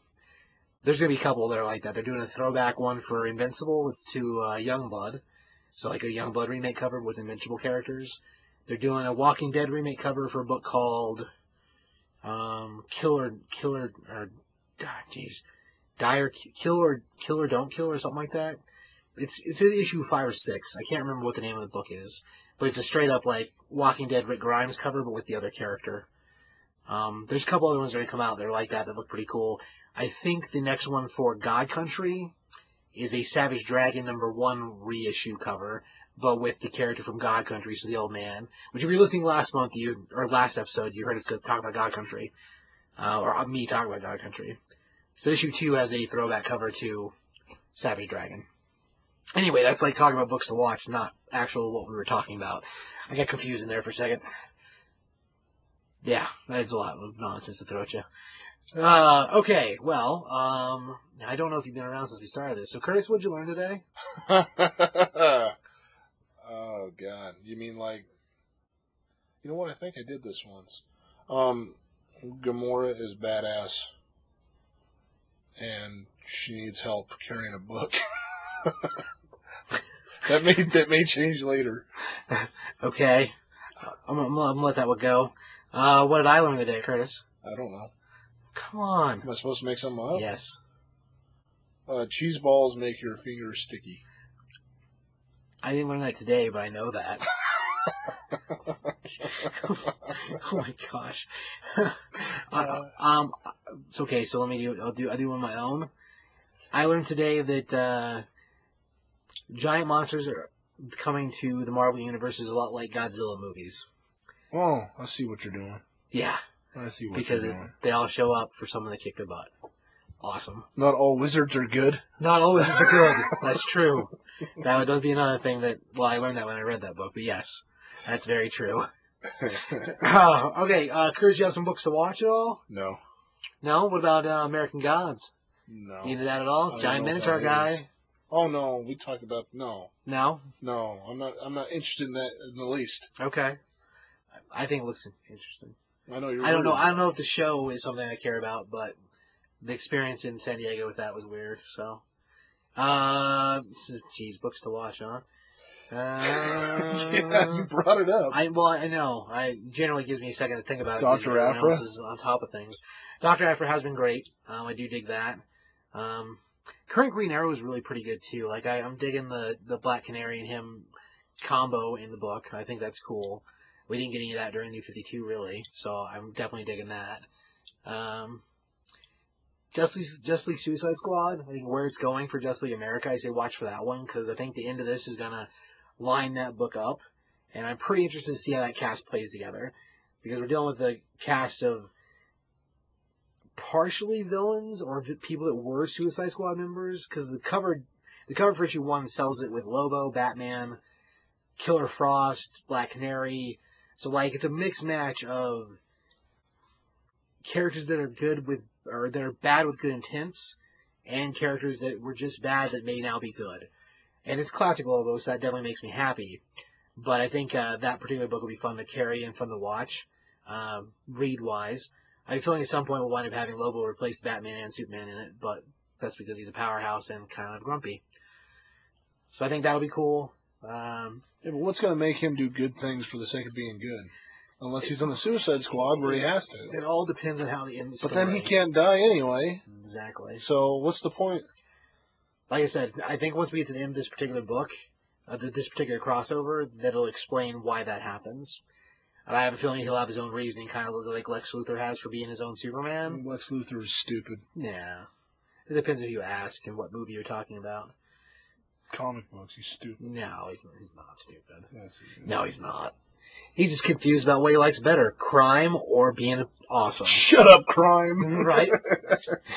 There's going to be a couple that are like that. They're doing a throwback one for Invincible. It's to uh, Youngblood. So like a Youngblood remake cover with Invincible characters. They're doing a Walking Dead remake cover for a book called um, Killer Killer or ah, jeez, Dire Kill or Kill or Don't Kill or something like that. It's it's in issue five or six. I can't remember what the name of the book is, but it's a straight up like Walking Dead Rick Grimes cover, but with the other character. Um, there's a couple other ones that are gonna come out that are like that that look pretty cool. I think the next one for God Country is a Savage Dragon number one reissue cover, but with the character from God Country, so the old man. Which if you're listening last month, you or last episode, you heard us talk about God Country, uh, or uh, me talk about God Country. So issue two has a throwback cover to Savage Dragon. Anyway, that's like talking about books to watch, not actual what we were talking about. I got confused in there for a second. Yeah, that's a lot of nonsense to throw at you. Uh, okay, well, um, I don't know if you've been around since we started this. So, Curtis, what'd you learn today? oh God, you mean like? You know what? I think I did this once. Um, Gamora is badass, and she needs help carrying a book. that may that may change later. Okay, I'm, I'm, I'm gonna let that one go. Uh, what did I learn today, Curtis? I don't know. Come on. Am I supposed to make something up? Yes. Uh, cheese balls make your fingers sticky. I didn't learn that today, but I know that. oh my gosh. uh, um, it's okay. So let me do. I'll do. I do on my own. I learned today that uh, giant monsters are coming to the Marvel universe is a lot like Godzilla movies. Oh, I see what you're doing. Yeah, I see what because you're it, doing. they all show up for someone to kick their butt. Awesome. Not all wizards are good. Not all wizards are good. That's true. That would be another thing that. Well, I learned that when I read that book, but yes, that's very true. Oh, okay, uh, Curtis, you have some books to watch at all? No. No? What about uh, American Gods? No. You into that at all? Giant Minotaur is. guy? Oh no, we talked about no, No? no. I'm not. I'm not interested in that in the least. Okay. I think it looks interesting. I know you're. I don't know. I don't know if the show is something I care about, but the experience in San Diego with that was weird. So, uh, geez, books to watch, huh? Uh, yeah, you brought it up. I well, I know. I generally gives me a second to think about it. Dr. because everyone Aphra? else is on top of things. Doctor Aphra has been great. Um, I do dig that. Um, current Green Arrow is really pretty good too. Like I, I'm digging the the Black Canary and him combo in the book. I think that's cool. We didn't get any of that during New Fifty Two really, so I'm definitely digging that. Um, Justice Just Suicide Squad. I think where it's going for Just America, I say watch for that one because I think the end of this is gonna line that book up, and I'm pretty interested to see how that cast plays together because we're dealing with the cast of partially villains or people that were Suicide Squad members because the cover the cover for issue one sells it with Lobo, Batman, Killer Frost, Black Canary. So like it's a mixed match of characters that are good with or that are bad with good intents and characters that were just bad that may now be good. And it's classic Lobo, so that definitely makes me happy. But I think uh, that particular book will be fun to carry and fun to watch, um, read wise. I a feeling at some point we'll wind up having Lobo replace Batman and Superman in it, but that's because he's a powerhouse and kind of grumpy. So I think that'll be cool. Um, Yeah, but what's going to make him do good things for the sake of being good? Unless he's on the Suicide Squad where he has to. it all depends on how the end. of the But then he can't die anyway. exactly. So what's the point? like I said, I think once we get to the end of this particular book, uh, this particular crossover, that'll explain why that happens. And I have a feeling he'll have his own reasoning, kind of like Lex Luthor has for being his own Superman. Lex Luthor is stupid. Yeah. It depends who you ask and what movie you're talking about. Comic books, he's stupid. No, he's, he's not stupid. Yes, he. No, he's not. He's just confused about what he likes better, crime or being awesome. Shut up, crime. right?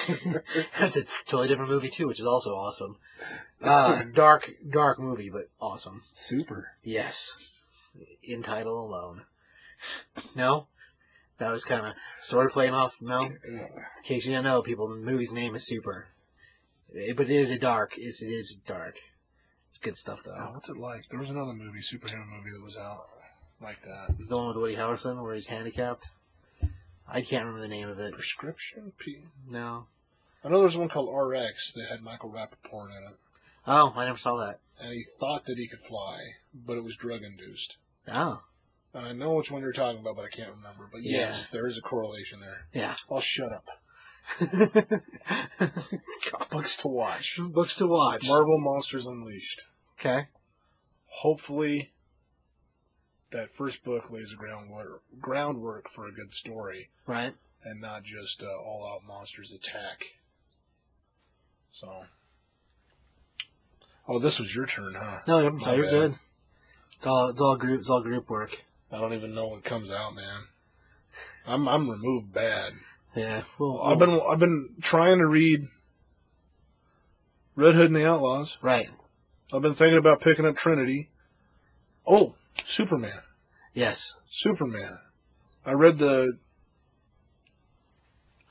That's a totally different movie too, which is also awesome. Uh, dark, dark movie, but awesome. Super. Yes. In title alone. No? That was kind of sort of playing off. No? In case you don't know, people, the movie's name is Super. Eh, But it is a dark. It's, it is dark. It's good stuff, Oh, though. what's it like? There was another movie, superhero movie that was out like that. It's the one with Woody Harrelson where he's handicapped. I can't remember the name of it. Prescription P. No. I know there's one called RX that had Michael Rapaport in it, Oh, I never saw that. and he thought that he could fly, but it was drug induced. Oh. And I know which one you're talking about, but I can't remember. But Yeah. yes, there is a correlation there. Yeah. I'll shut up. Books to watch. Books to watch. Marvel Monsters Unleashed. Okay. Hopefully, that first book lays the groundwork groundwork for a good story, Right. and not just uh, all out monsters attack. So. Oh, this was your turn, huh? No, you're, My you're bad. good. It's all it's all group it's all group work. I don't even know what comes out, man. I'm I'm removed bad. Yeah. Well, I've been I've been trying to read Red Hood and the Outlaws. right. I've been thinking about picking up Trinity. Oh, Superman. Yes. Superman. I read the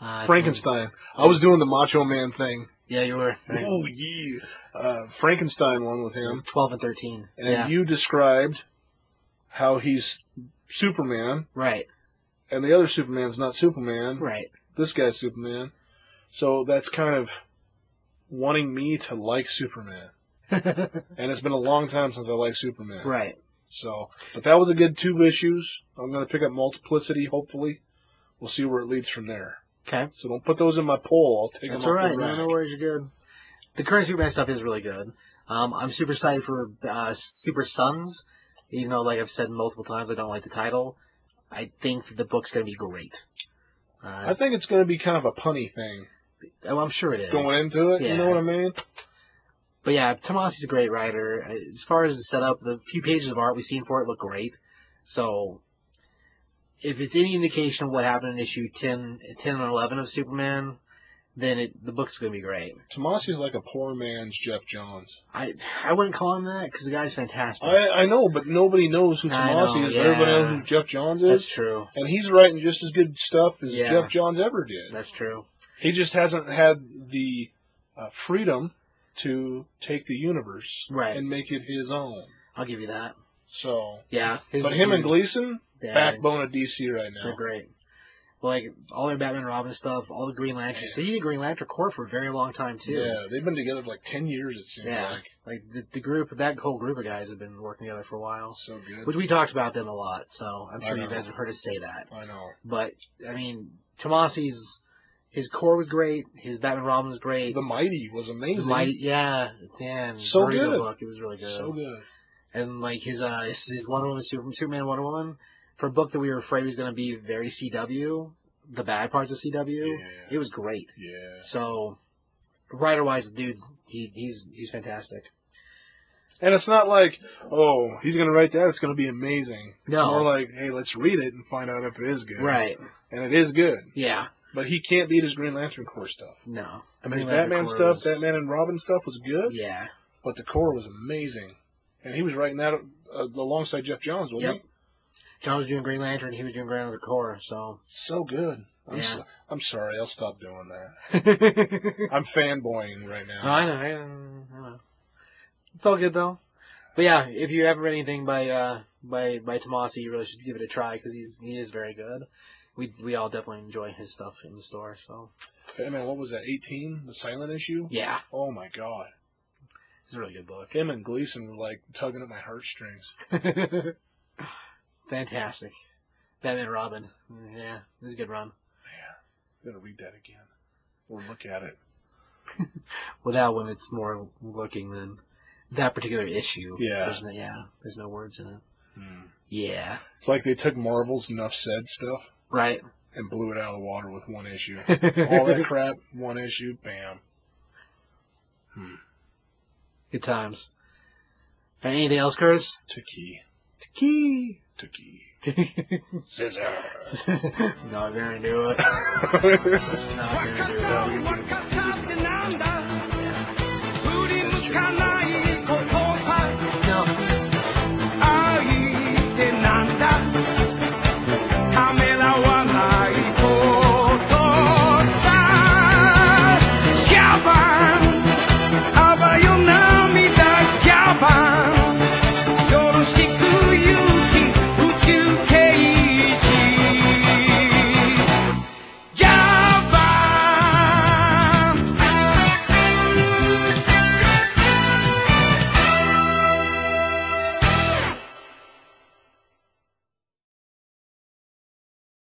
Uh, Frankenstein. I was doing the Macho Man thing. Yeah, you were. Oh yeah, uh, Frankenstein one with him, Twelve and thirteen. and yeah. you described how he's Superman, right. and the other Superman's not Superman. Right. This guy's Superman. So that's kind of wanting me to like Superman. and it's been a long time since I liked Superman. Right. So, but that was a good two issues. I'm going to pick up Multiplicity, hopefully. We'll see where it leads from there. Okay. So don't put those in my poll. I'll take That's them all the No, no worries. You're good. The current Superman stuff is really good. Um, I'm super excited for uh, Super Sons, even though, like I've said multiple times, I don't like the title. I think that the book's going to be great. I Uh, think it's going to be kind of a punny thing oh, I'm sure it is. going into it. You know what I mean? But yeah, Tomasi's a great writer. As far as the setup, the few pages of art we've seen for it look great. So, if it's any indication of what happened in issue 10, 10 and 11 of Superman, then it, the book's going to be great. Tomasi's like a poor man's Geoff Johns. I I wouldn't call him that because the guy's fantastic. I, I know, but nobody knows who Tomasi know, is. but Everybody knows who Geoff Johns is. That's true. And he's writing just as good stuff as Yeah. Geoff Johns ever did. That's true. He just hasn't had the uh, freedom to take the universe Right. and make it his own. I'll give you that. So, Yeah. his- but him and Gleason, yeah, backbone of DC right now. They're great. Like all their Batman Robin stuff, all the Green Lantern. They did Green Lantern Corps for a very long time too. Yeah, they've been together for like ten years. It seems Yeah. like Like the, the group, that whole group of guys have been working together for a while. so good. Which we talked about them a lot, so I'm sure you guys have heard us say that. I know. But I mean, Tomasi's his Corps was great. His Batman Robin was great. The Mighty was The amazing. Mighty, yeah, man, So very good. book. It was really good. so good. And like his uh his, his Wonder Woman, Super, Superman, Wonder Woman, for a book that we were afraid was going to be very CW, the bad parts of CW, Yeah. it was great. Yeah. So, writer wise, dude, he he's he's fantastic. And it's not like, oh, he's going to write that. It's going to be amazing. It's No. more like, hey, let's read it and find out if it is good. Right? And it is good. Yeah. But he can't beat his Green Lantern Corps stuff. No. I mean, his Batman Corps stuff, was- Batman and Robin stuff was good, Yeah. but the Corps was amazing. And he was writing that uh, alongside Geoff Johns, wasn't Yep. John was doing Green Lantern. He was doing Green Lantern Corps. So. So good. I'm, Yeah. so, I'm sorry. I'll stop doing that. I'm fanboying right now. I know. I know. I know. It's all good though. But yeah, if you ever read anything by uh by by Tomasi, you really should give it a try because he's he is very good. We we all definitely enjoy his stuff in the store. So Hey, man, what was that? 18? The silent issue? yeah, Oh my god. it's a really good book. Him and Gleason were like tugging at my heartstrings. Fantastic. Batman Robin. Yeah, it was a good run. I'm gonna read that again. Or look at it. Well, that one it's more looking than that particular issue. Yeah. There's no, yeah. There's no words in it. Hmm. Yeah. It's like they took Marvel's enough said stuff Right. and blew it out of the water with one issue. All that crap, one issue, bam. Hmm. Good times. Anything else, Curtis? Tiki. Key. Tiki. Scissor. Not gonna do it. Not gonna do it.